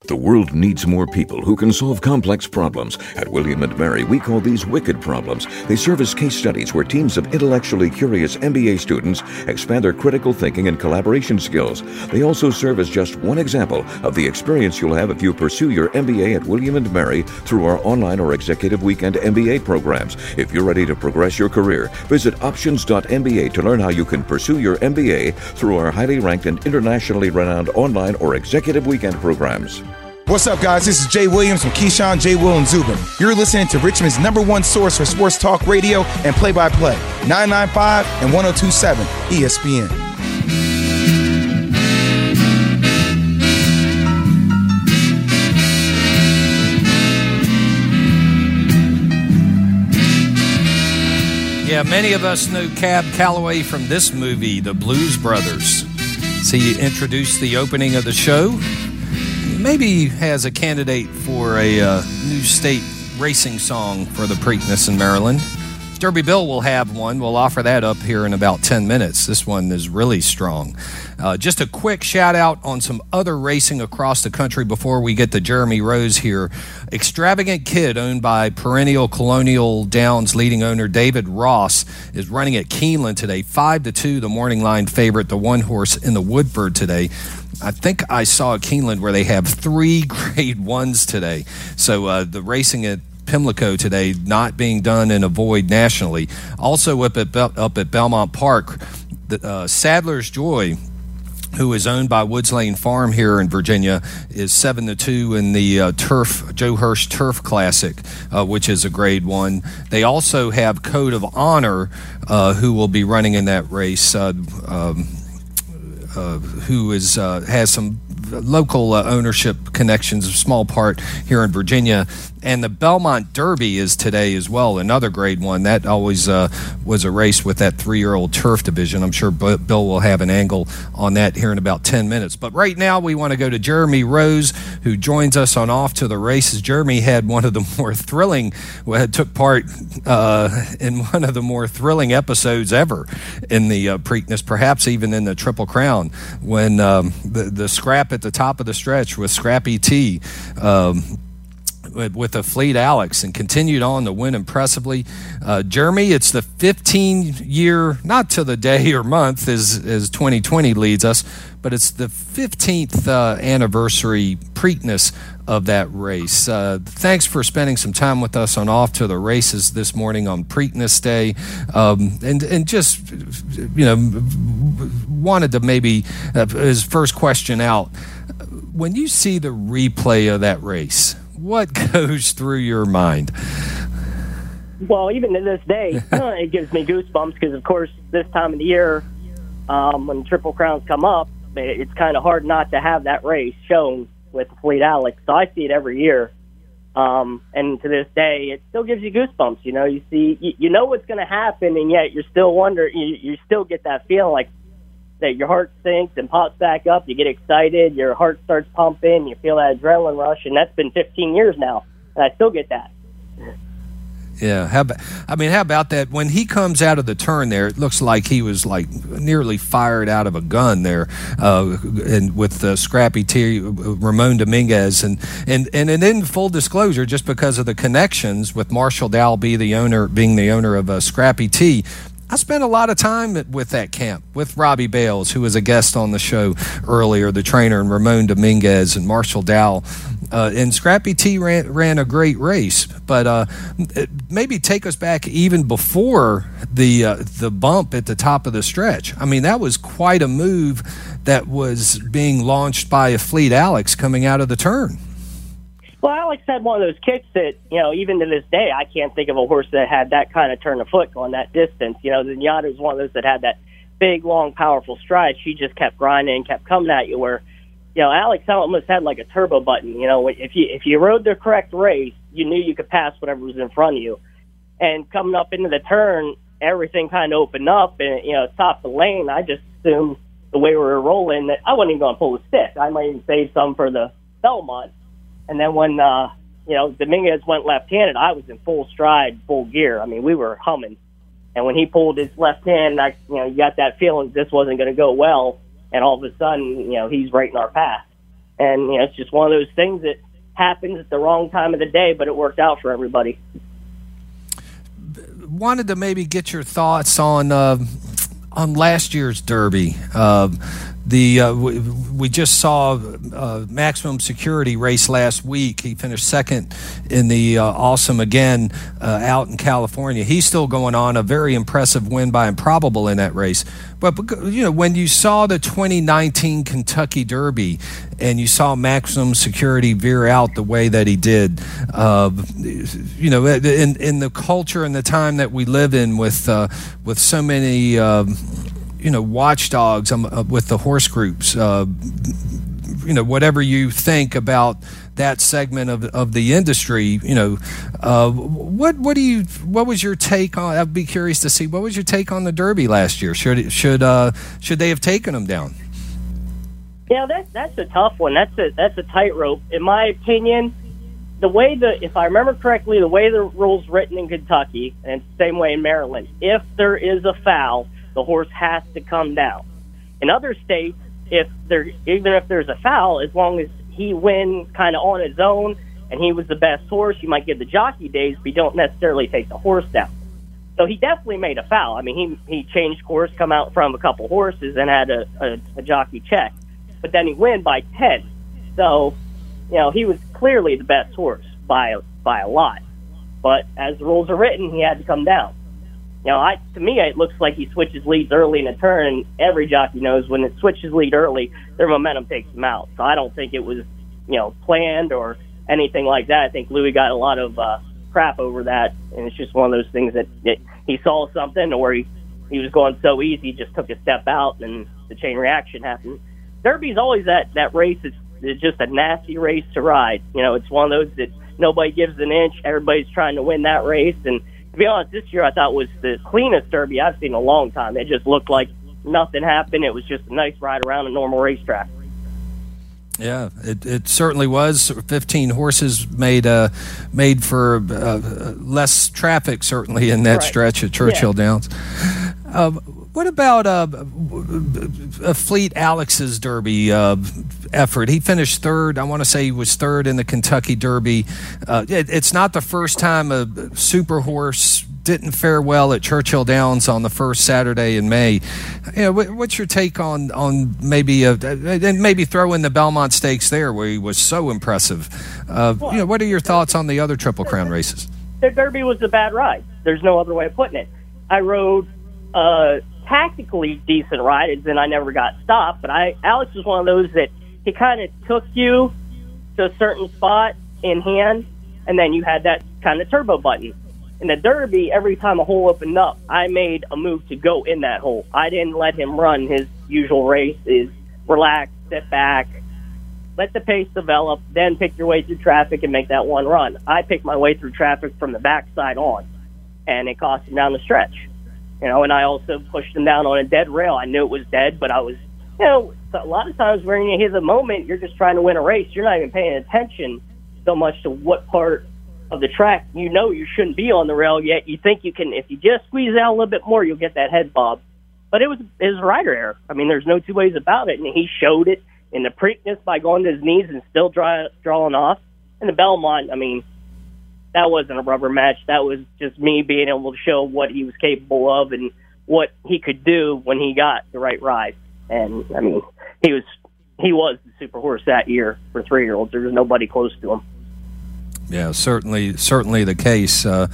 The world needs more people who can solve complex problems. At William and Mary, we call these wicked problems. They serve as case studies where teams of intellectually curious MBA students expand their critical thinking and collaboration skills. They also serve as just one example of the experience you'll have if you pursue your MBA at William and Mary through our online or executive weekend MBA programs. If you're ready to progress your career, visit options.mba to learn how you can pursue your MBA through our highly ranked and internationally renowned online or executive weekend programs. What's up, guys? This is Jay Williams from Keyshawn, Jay Will, and Zubin. You're listening to Richmond's number one source for sports talk radio and play by play 995 and 1027 ESPN. Yeah, many of us know Cab Calloway from this movie, The Blues Brothers. So you introduced the opening of the show. Maybe has a candidate for a uh, new state racing song for the Preakness in Maryland. Derby Bill will have one. We'll offer that up here in about 10 minutes. This one is really strong. Uh, just a quick shout out on some other racing across the country before we get to Jeremy Rose here. Extravagant Kid, owned by perennial Colonial Downs leading owner David Ross, is running at Keeneland today. 5 to 2, the morning line favorite, the one horse in the Woodford today. I think I saw Keeneland where they have three grade ones today. So uh, the racing at Pimlico today not being done in a void nationally. Also up at Bel- up at Belmont Park, the, uh, Sadler's Joy. Who is owned by Woods Lane Farm here in Virginia is seven to two in the uh, Turf Joe Hirsch Turf Classic, uh, which is a Grade One. They also have Code of Honor, uh, who will be running in that race. Uh, um, uh, who is uh, has some local ownership connections, small part here in Virginia. And the Belmont Derby is today as well, another grade one. That always uh, was a race with that three year old turf division. I'm sure Bill will have an angle on that here in about 10 minutes. But right now, we want to go to Jeremy Rose, who joins us on Off to the Races. Jeremy had one of the more thrilling, took part uh, in one of the more thrilling episodes ever in the uh, Preakness, perhaps even in the Triple Crown, when um, the, the scrap at the top of the stretch with Scrappy T. Um, with the Fleet Alex and continued on to win impressively. Uh, Jeremy, it's the 15 year, not to the day or month as, as 2020 leads us, but it's the 15th uh, anniversary Preakness of that race. Uh, thanks for spending some time with us on Off to the Races this morning on Preakness Day. Um, and, and just, you know, wanted to maybe, uh, his first question out. When you see the replay of that race, what goes through your mind? Well, even to this day, it gives me goosebumps because, of course, this time of the year, um, when Triple Crowns come up, it's kind of hard not to have that race shown with Afleet Alex. So I see it every year. Um, and to this day, it still gives you goosebumps. You know, you see, you, you know what's going to happen, and yet you're still wondering. You, you still get that feeling like that your heart sinks and pops back up. You get excited, your heart starts pumping, you feel that adrenaline rush, and that's been 15 years now, and I still get that. Yeah, how about, I mean, how about that? When he comes out of the turn there, it looks like he was like nearly fired out of a gun there, uh, and with uh, Scrappy T, Ramon Dominguez, and and and and in full disclosure, just because of the connections with Marshall Dowell, the owner, being the owner of uh, Scrappy T, I spent a lot of time with that camp with Robbie Bailes, who was a guest on the show earlier, the trainer, and Ramon Dominguez and Marshall Dow. Uh, and Scrappy T ran, ran a great race, but uh, maybe take us back even before the uh, the bump at the top of the stretch. I mean, that was quite a move that was being launched by Afleet Alex coming out of the turn. Well, Alex had one of those kicks that, you know, even to this day, I can't think of a horse that had that kind of turn of foot going that distance. You know, Zenyatta is one of those that had that big, long, powerful stride. She just kept grinding kept coming at you. Where, you know, Alex almost had like a turbo button. You know, if you if you rode the correct race, you knew you could pass whatever was in front of you. And coming up into the turn, everything kind of opened up, and you know, top the lane. I just assumed the way we were rolling that I wasn't even going to pull the stick. I might even save some for the Belmont and then when uh, you know Dominguez went left-handed, I was in full stride, full gear. I mean, we were humming. And when he pulled his left hand, I you know you got that feeling this wasn't going to go well. And all of a sudden, you know, he's right in our path. And you know, it's just one of those things that happens at the wrong time of the day, but it worked out for everybody. Wanted to maybe get your thoughts on uh, on last year's Derby. Uh, the uh, we, we, just saw uh, maximum security race last week. He finished second in the uh, Awesome again uh, out in California. He's still going on a very impressive win by improbable in that race. But you know when you saw the 2019 Kentucky Derby and you saw maximum security veer out the way that he did, you know in in the culture and the time that we live in with uh, with so many you know watchdogs um, uh, with the horse groups. Uh, you know whatever you think about that segment of, of the industry. You know, uh, what what do you what was your take on? I'd be curious to see what was your take on the Derby last year. Should should uh, should they have taken them down? Yeah, that that's a tough one. That's a that's a tightrope. In my opinion, the way the if I remember correctly, the way the rules written in Kentucky and same way in Maryland, if there is a foul, the horse has to come down. In other states, if there even if there's a foul, as long as he wins kind of on his own and he was the best horse, you might give the jockey days, but you don't necessarily take the horse down. So he definitely made a foul. I mean, he he changed course, come out from a couple horses, and had a, a, a jockey check, but then he win by ten. So, you know, he was clearly the best horse by by a lot. But as the rules are written, he had to come down you know, I to me it looks like he switches leads early in a turn, every jockey knows when it switches lead early, their momentum takes them out. So I don't think it was, you know, planned or anything like that. I think Luis got a lot of uh, crap over that, and it's just one of those things that, that he saw something, or he he was going so easy, just took a step out, and the chain reaction happened. Derby's always that that race. It's, it's just a nasty race to ride. You know, it's one of those that nobody gives an inch. Everybody's trying to win that race, and to be honest, this year I thought was the cleanest Derby I've seen in a long time. It just looked like nothing happened. It was just a nice ride around a normal racetrack. Yeah, it, it certainly was. Fifteen horses made uh, made for uh, less traffic, certainly in that right. stretch at Churchill yeah. Downs. Uh, what about uh, Afleet Alex's Derby uh, effort? He finished third. I want to say he was third in the Kentucky Derby. Uh, it, it's not the first time a super horse didn't fare well at Churchill Downs on the first Saturday in May. You know, what's your take on on maybe a, and maybe throw in the Belmont Stakes there where he was so impressive? Uh, you know, what are your thoughts on the other Triple Crown races? The Derby was a bad ride. There's no other way of putting it. I rode uh, tactically decent ride, and I never got stopped. But I Alex was one of those that he kind of took you to a certain spot in hand, and then you had that kind of turbo button. In the Derby, every time a hole opened up, I made a move to go in that hole. I didn't let him run his usual race, is relax, sit back, let the pace develop, then pick your way through traffic and make that one run. I picked my way through traffic from the backside on, and it cost him down the stretch. You know, and I also pushed him down on a dead rail. I knew it was dead, but I was, you know, a lot of times when you hit the moment, you're just trying to win a race. You're not even paying attention so much to what part of the track you know you shouldn't be on the rail yet. You think you can, if you just squeeze out a little bit more, you'll get that head bob. But it was his rider error. I mean, there's no two ways about it, and he showed it in the Preakness by going to his knees and still dry, drawing off. In the Belmont, I mean, that wasn't a rubber match. That was just me being able to show what he was capable of and what he could do when he got the right ride. And I mean, he was he was the super horse that year for three year olds. There was nobody close to him. Yeah, certainly, certainly the case. Uh,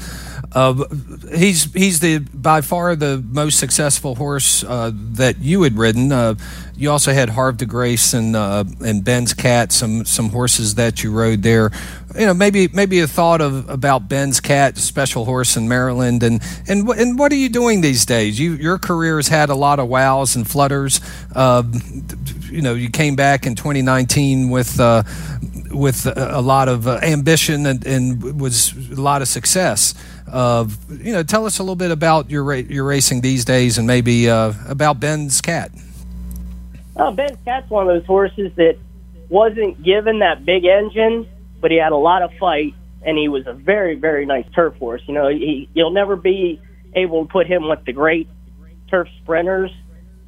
uh, he's he's the by far the most successful horse uh, that you had ridden. Uh, you also had Havre de Grace and uh, and Ben's Cat, some some horses that you rode there. You know, maybe maybe a thought of about Ben's Cat, special horse in Maryland, and and and what are you doing these days? You your career has had a lot of wows and flutters. Uh, you know, you came back in 2019 with uh, with a, a, lot of uh, ambition and, and, was a lot of success. Uh, you know, tell us a little bit about your your racing these days, and maybe uh, about Ben's Cat. Oh, Ben's Cat's one of those horses that wasn't given that big engine, but he had a lot of fight, and he was a very very nice turf horse. You know, he you'll never be able to put him with the great turf sprinters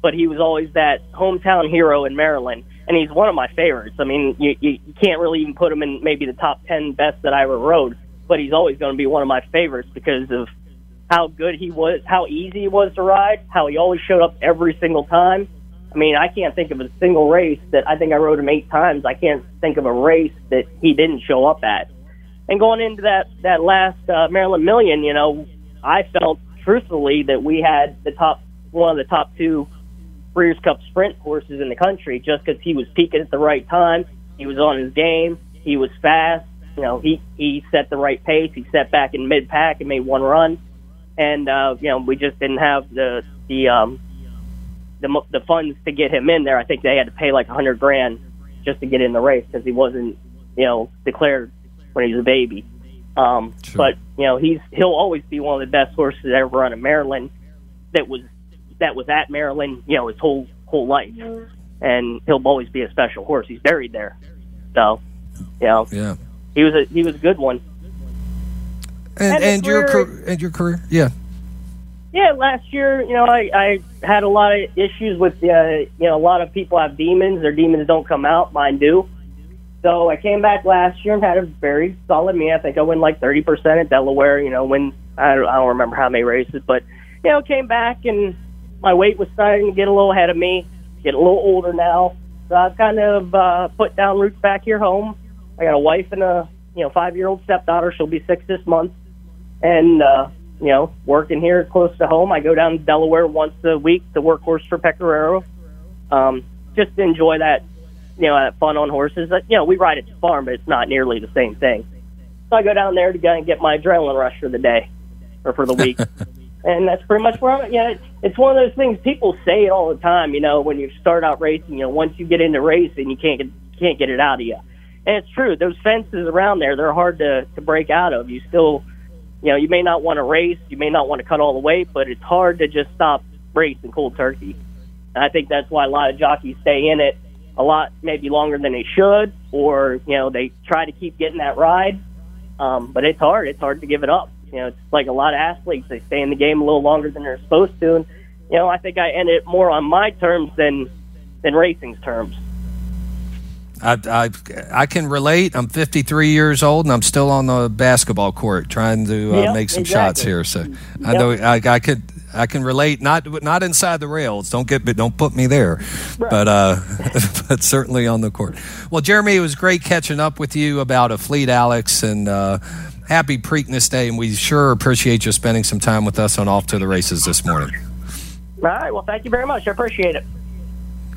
but he was always that hometown hero in Maryland, and he's one of my favorites. I mean, you, you, you can't really even put him in maybe the top ten best that I ever rode, but he's always going to be one of my favorites because of how good he was, how easy he was to ride, how he always showed up every single time. I mean, I can't think of a single race that I think I rode him eight times. I can't think of a race that he didn't show up at. And going into that that last uh, Maryland Million, you know, I felt truthfully that we had the top one of the top two Breeders' Cup Sprint horses in the country just because he was peaking at the right time. He was on his game. He was fast. You know, he he set the right pace. He set back in mid pack and made one run. And uh, you know, we just didn't have the the um the the funds to get him in there. I think they had to pay like a hundred grand just to get in the race because he wasn't you know declared when he was a baby. Um, sure. But you know, he's he'll always be one of the best horses ever run in Maryland. That was that was at Maryland, you know, his whole whole life, and he'll always be a special horse. He's buried there, so you know, yeah, he was a he was a good one. And, and, and your career, and your career, yeah, yeah. Last year, you know, I I had a lot of issues with uh, you know a lot of people have demons. Their demons don't come out. Mine do. So I came back last year and had a very solid me. I think I win like thirty percent at Delaware. You know, when I don't, I don't remember how many races, but you know, came back and my weight was starting to get a little ahead of me, get a little older now. So I've kind of uh, put down roots back here home. I got a wife and a you know five year old stepdaughter. She'll be six this month, and uh, you know working here close to home. I go down to Delaware once a week to work horse for Pecoraro. Um, just to enjoy that you know that fun on horses. You know we ride at the farm, but it's not nearly the same thing. So I go down there to go and get my adrenaline rush for the day or for the week. and that's pretty much where I'm. At. Yeah, it's, it's one of those things people say it all the time. You know, when you start out racing, you know, once you get into racing, you can't get can't get it out of you. And it's true. Those fences around there, they're hard to to break out of. You still, you know, you may not want to race, you may not want to cut all the weight, but it's hard to just stop racing cold turkey. And I think that's why a lot of jockeys stay in it a lot, maybe longer than they should, or you know, they try to keep getting that ride. Um, but it's hard. It's hard to give it up. You know, it's like a lot of athletes. They stay in the game a little longer than they're supposed to. And, you know, I think I ended it more on my terms than than racing's terms. I, I, I can relate. I'm 53 years old and I'm still on the basketball court trying to uh, yep, make some exactly. shots here. So I know I, I could I can relate. Not not inside the rails. Don't get don't put me there, right. but uh, but certainly on the court. Well, Jeremy, it was great catching up with you about Afleet Alex, and. Uh, happy Preakness Day, and we sure appreciate you spending some time with us on Off to the Races this morning. All right. Well, thank you very much. I appreciate it.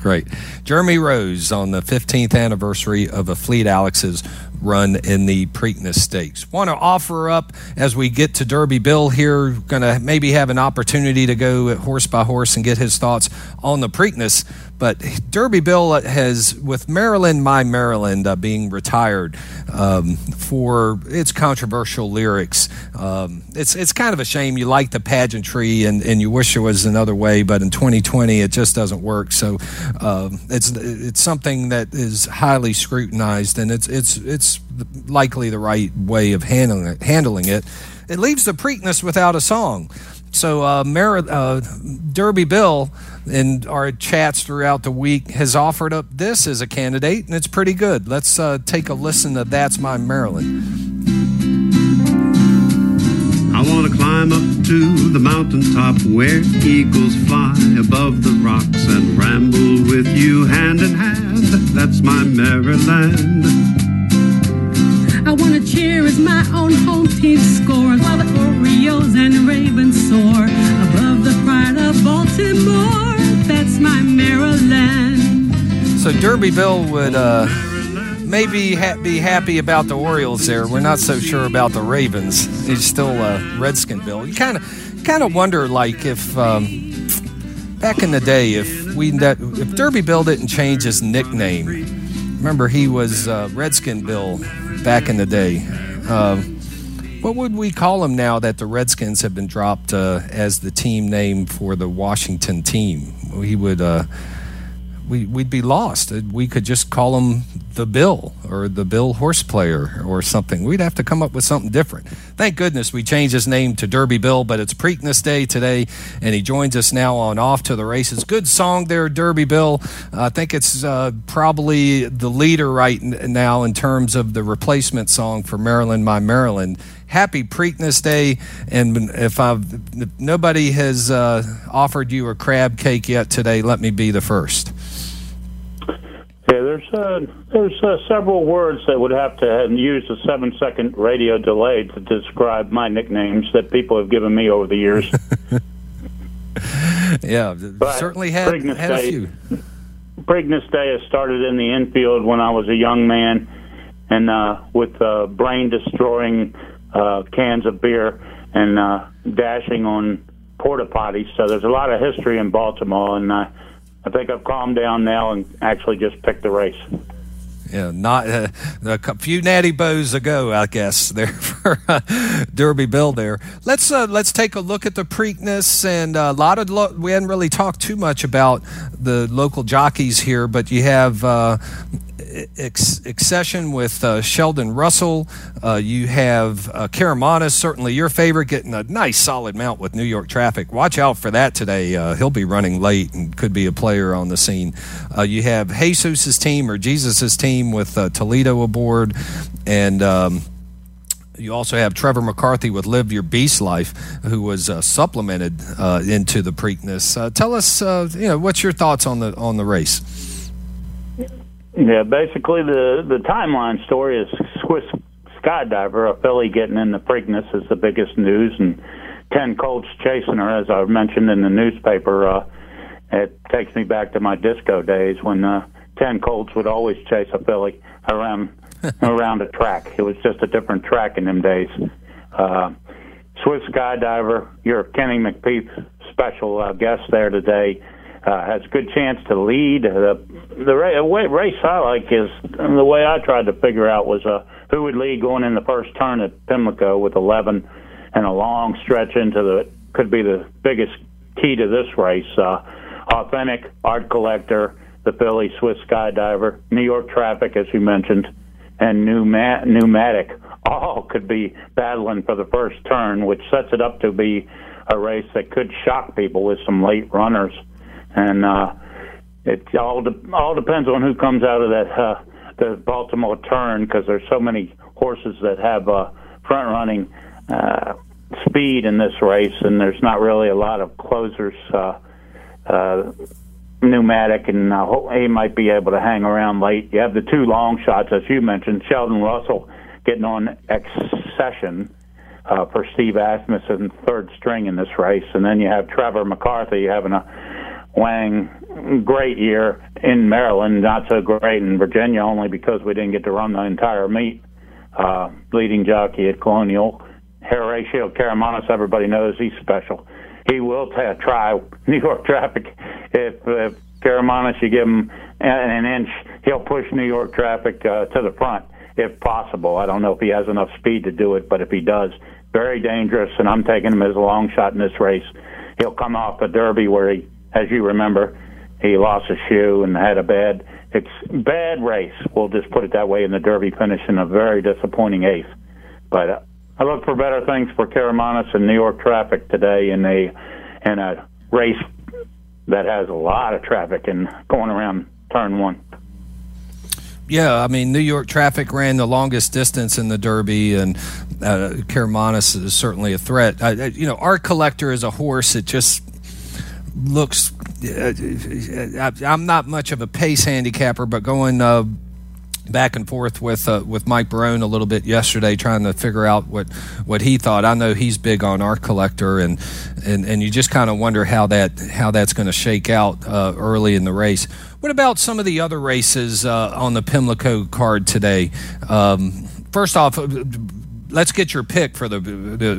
Great. Jeremy Rose on the 15th anniversary of Afleet Alex's run in the Preakness Stakes. Want to offer up as we get to Derby Bill here, going to maybe have an opportunity to go horse by horse and get his thoughts on the Preakness. But Derby Bill has, with Maryland, My Maryland, uh, being retired um, for its controversial lyrics. Um, it's it's kind of a shame. You like the pageantry and, and you wish it was another way, but in 2020 it just doesn't work. So um, it's it's something that is highly scrutinized, and it's it's it's likely the right way of handling it. Handling it. It leaves the Preakness without a song. So uh, Mer- uh, Derby Bill in our chats throughout the week has offered up this as a candidate, and it's pretty good. Let's uh, take a listen to "That's My Maryland." I want to climb up to the mountaintop where eagles fly above the rocks and ramble with you hand in hand. That's my Maryland. I want to cheer as my own home team scores while the Orioles and Ravens soar above the pride of Baltimore. That's my Maryland. So Derby Bill would uh, maybe ha- be happy about the Orioles there. We're not so sure about the Ravens. He's still uh, Redskin Bill. You kind of kind of wonder like if um, back in the day if we that, if Derby Bill didn't change his nickname. Remember he was uh, Redskin Bill back in the day. Uh, what would we call them now that the Redskins have been dropped uh, as the team name for the Washington team? He would uh, we, we'd be lost. We could just call him the Bill or the Bill Horse Player or something. We'd have to come up with something different. Thank goodness we changed his name to Derby Bill, but it's Preakness Day today, and he joins us now on Off to the Races. Good song there, Derby Bill. I think it's uh, probably the leader right now in terms of the replacement song for Maryland, My Maryland. Happy Preakness Day, and if I've if nobody has uh, offered you a crab cake yet today, let me be the first. Yeah, there's uh, there's uh, several words that would have to use a seven second radio delay to describe my nicknames that people have given me over the years. yeah, but certainly had, Preakness had Day, a few. Preakness Day has started in the infield when I was a young man, and uh, with uh, brain destroying uh, cans of beer and uh, dashing on porta potties. So there's a lot of history in Baltimore, and uh, I think I've calmed down now and actually just picked the race. Yeah, not uh, a few Natty Bohs ago, I guess. There for uh, Derby Bill. There. Let's uh, let's take a look at the Preakness and a lot of lo- we hadn't really talked too much about the local jockeys here, but you have uh, Excession with uh, Sheldon Russell. Uh, you have uh, certainly your favorite, getting a nice solid mount with New York traffic. Watch out for that today. Uh, he'll be running late and could be a player on the scene. Uh, you have Jesus's team or Jesus's team with uh, Toledo aboard, and. Um, you also have Trevor McCarthy with Live Your Beast Life, who was uh, supplemented uh, into the Preakness. Uh, tell us, you know, what's your thoughts on the on the race? Yeah, basically the the timeline story is Swiss skydiver, a filly getting in the Preakness is the biggest news, and ten colts chasing her, as I mentioned in the newspaper. Uh, it takes me back to my disco days when uh, ten colts would always chase a filly around around a track. It was just a different track in them days. Uh, Swiss skydiver, your Kenny McPeek special uh, guest there today uh, has a good chance to lead. Uh, the way, race I like is the way I tried to figure out was uh, who would lead going in the first turn at Pimlico with 11 and a long stretch into the could be the biggest key to this race. Uh, authentic art collector, the filly Swiss skydiver, New York traffic, as you mentioned, and pneumat- pneumatic all could be battling for the first turn, which sets it up to be a race that could shock people with some late runners and uh, it all de- all depends on who comes out of that uh, the Baltimore turn because there's so many horses that have uh, front running uh, speed in this race, and there's not really a lot of closers. Uh, uh, pneumatic, and uh, he might be able to hang around late. You have the two long shots, as you mentioned, Sheldon Russell getting on Excession uh, for Steve Asmussen, third string in this race, and then you have Trevor McCarthy having a Wang, great year in Maryland, not so great in Virginia, only because we didn't get to run the entire meet. Uh, leading jockey at Colonial, Horacio Karamanos, everybody knows he's special. He will t- try New York traffic if, if Karamanos, you give him an inch, he'll push New York traffic uh, to the front if possible. I don't know if he has enough speed to do it, but if he does, very dangerous. And I'm taking him as a long shot in this race. He'll come off a Derby where he, as you remember, he lost a shoe and had a bad. It's bad race. We'll just put it that way in the Derby finish in a very disappointing eighth. But uh, I look for better things for Karamanos and New York traffic today in a in a race that has a lot of traffic and going around turn one. Yeah, I mean, New York traffic ran the longest distance in the Derby, and uh, Karamanos is certainly a threat. Uh, you know, Art Collector is a horse. It just looks. Uh, I'm not much of a pace handicapper, but going uh, back and forth with uh, with Mike Barone a little bit yesterday, trying to figure out what, what he thought. I know he's big on Art Collector, and and, and you just kind of wonder how that how that's going to shake out uh, early in the race. What about some of the other races uh, on the Pimlico card today? Um, first off. Let's get your pick for the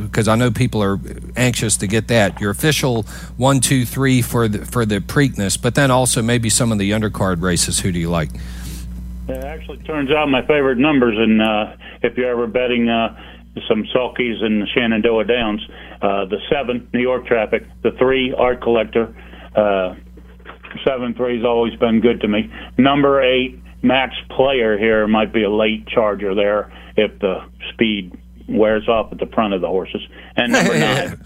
because I know people are anxious to get that your official one, two, three for the for the Preakness, but then also maybe some of the undercard races. Who do you like? It actually turns out my favorite numbers, and uh, if you're ever betting uh, some sulkies in the Shenandoah Downs, uh, the seven New York traffic, the three Art Collector, uh, seven three's always been good to me. Number eight Max Player here might be a late charger there if the speed wears off at the front of the horses. And number nine,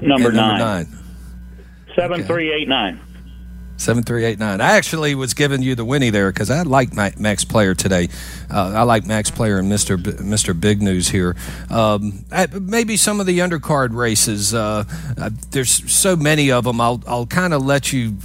number, and number nine, seven Okay. three eight nine. Seven three eight nine. I actually was giving you the Winnie there because I like Max Player today. Uh, I like Max Player and Mister B- Mister Big News here. Um, I- maybe some of the undercard races. Uh, uh, there's so many of them. I'll I'll kind of let you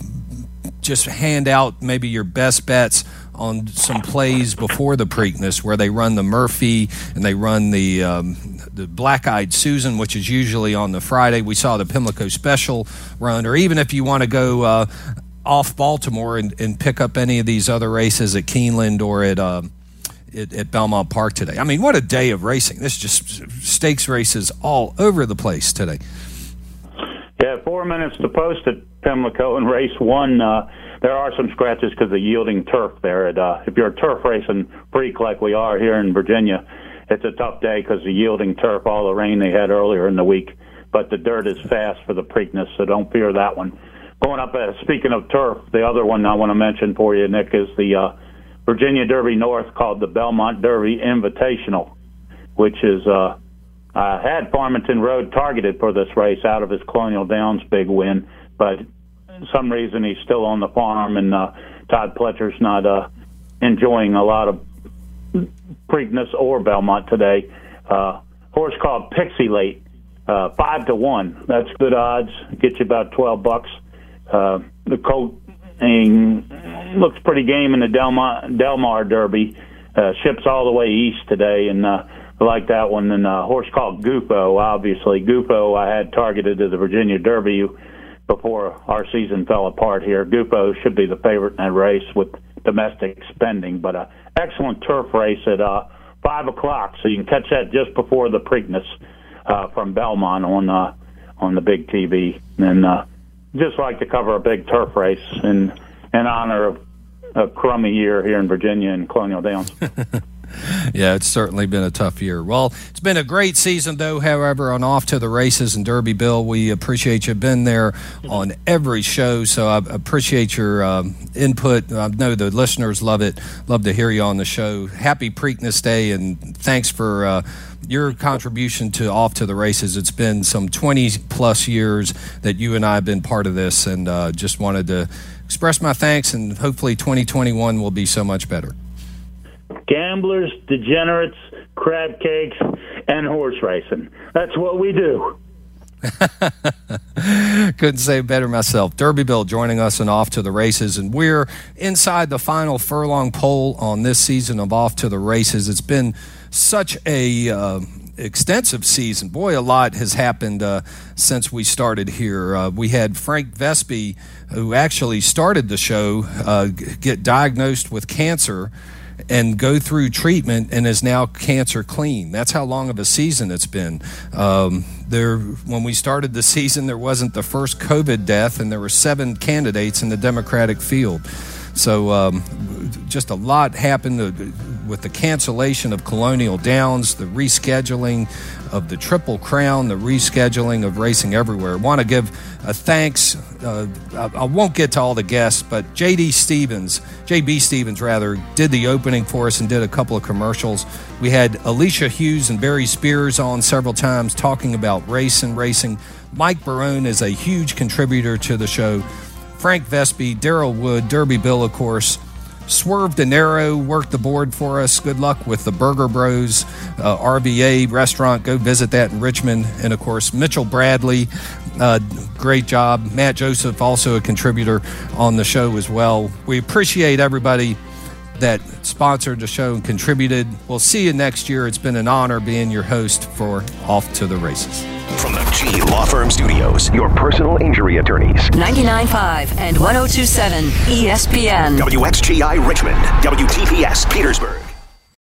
just hand out maybe your best bets on some plays before the Preakness where they run the Murphy and they run the um, the Black Eyed Susan, which is usually on the Friday. We saw the Pimlico Special run, or even if you want to go uh, off Baltimore and, and pick up any of these other races at Keeneland or at. Um, at, at Belmont Park today. I mean, what a day of racing! This is just stakes races all over the place today. Yeah, four minutes to post at Pimlico in race one. Uh, there are some scratches because of the yielding turf there. At, uh, if you're a turf racing freak like we are here in Virginia, it's a tough day because of yielding turf, all the rain they had earlier in the week. But the dirt is fast for the Preakness, so don't fear that one. Going up, uh, speaking of turf, the other one I want to mention for you, Nick, is the uh, Virginia Derby North called the Belmont Derby Invitational, which is uh, uh, had Farmington Road targeted for this race out of his Colonial Downs big win, but some reason he's still on the farm, and uh, Todd Pletcher's not uh, enjoying a lot of Preakness or Belmont today. Uh, horse called Pixie Late, uh, five to one. That's good odds. Get you about twelve bucks. Uh, the colt looks pretty game in the Del Mar Del Mar Derby. Uh, ships all the way east today, and uh, I like that one. And a horse called Gufo, obviously Gufo. I had targeted to the Virginia Derby before our season fell apart here. Gufo should be the favorite in that race with domestic spending, but a excellent turf race at uh, five o'clock, so you can catch that just before the Preakness uh, from Belmont on uh, on the big TV. And uh, just like to cover a big turf race in in honor of a crummy year here in Virginia and Colonial Downs. Yeah, it's certainly been a tough year. Well, it's been a great season, though. However, on off to the races and Derby, Bill, we appreciate you been there on every show. So I appreciate your um, input. I know the listeners love it. Love to hear you on the show. Happy Preakness Day, and thanks for. Uh, your contribution to off to the races. It's been some 20 plus years that you and I have been part of this, and uh, just wanted to express my thanks. And hopefully, 2021 will be so much better. Gamblers, degenerates, crab cakes, and horse racing. That's what we do. Couldn't say better myself. Derby Bill joining us and off to the races, and we're inside the final furlong pole on this season of off to the races. It's been such a uh, extensive season. Boy, a lot has happened uh, since we started here. Uh, we had Frank Vespe, who actually started the show, uh, get diagnosed with cancer. And go through treatment and is now cancer clean. That's how long of a season it's been. Um, there, when we started the season, there wasn't the first COVID death, and there were seven candidates in the Democratic field. So, um, just a lot happened with the cancellation of Colonial Downs, the rescheduling of the Triple Crown, the rescheduling of Racing Everywhere. I want to give a thanks. Uh, I won't get to all the guests, but JD Stevens, JB Stevens rather, did the opening for us and did a couple of commercials. We had Alicia Hughes and Barry Spears on several times talking about race and racing. Mike Barone is a huge contributor to the show. Frank Vespe, Daryl Wood, Derby Bill, of course. Swerve De Niro worked the board for us. Good luck with the Burger Bros uh, RVA restaurant. Go visit that in Richmond. And of course, Mitchell Bradley, uh, great job. Matt Joseph, also a contributor on the show as well. We appreciate everybody that sponsored the show and contributed. We'll see you next year. It's been an honor being your host for Off to the Races. From the G Law Firm Studios, your personal injury attorneys. 99.5 and 1027 ESPN. WXGI Richmond, WTPS Petersburg.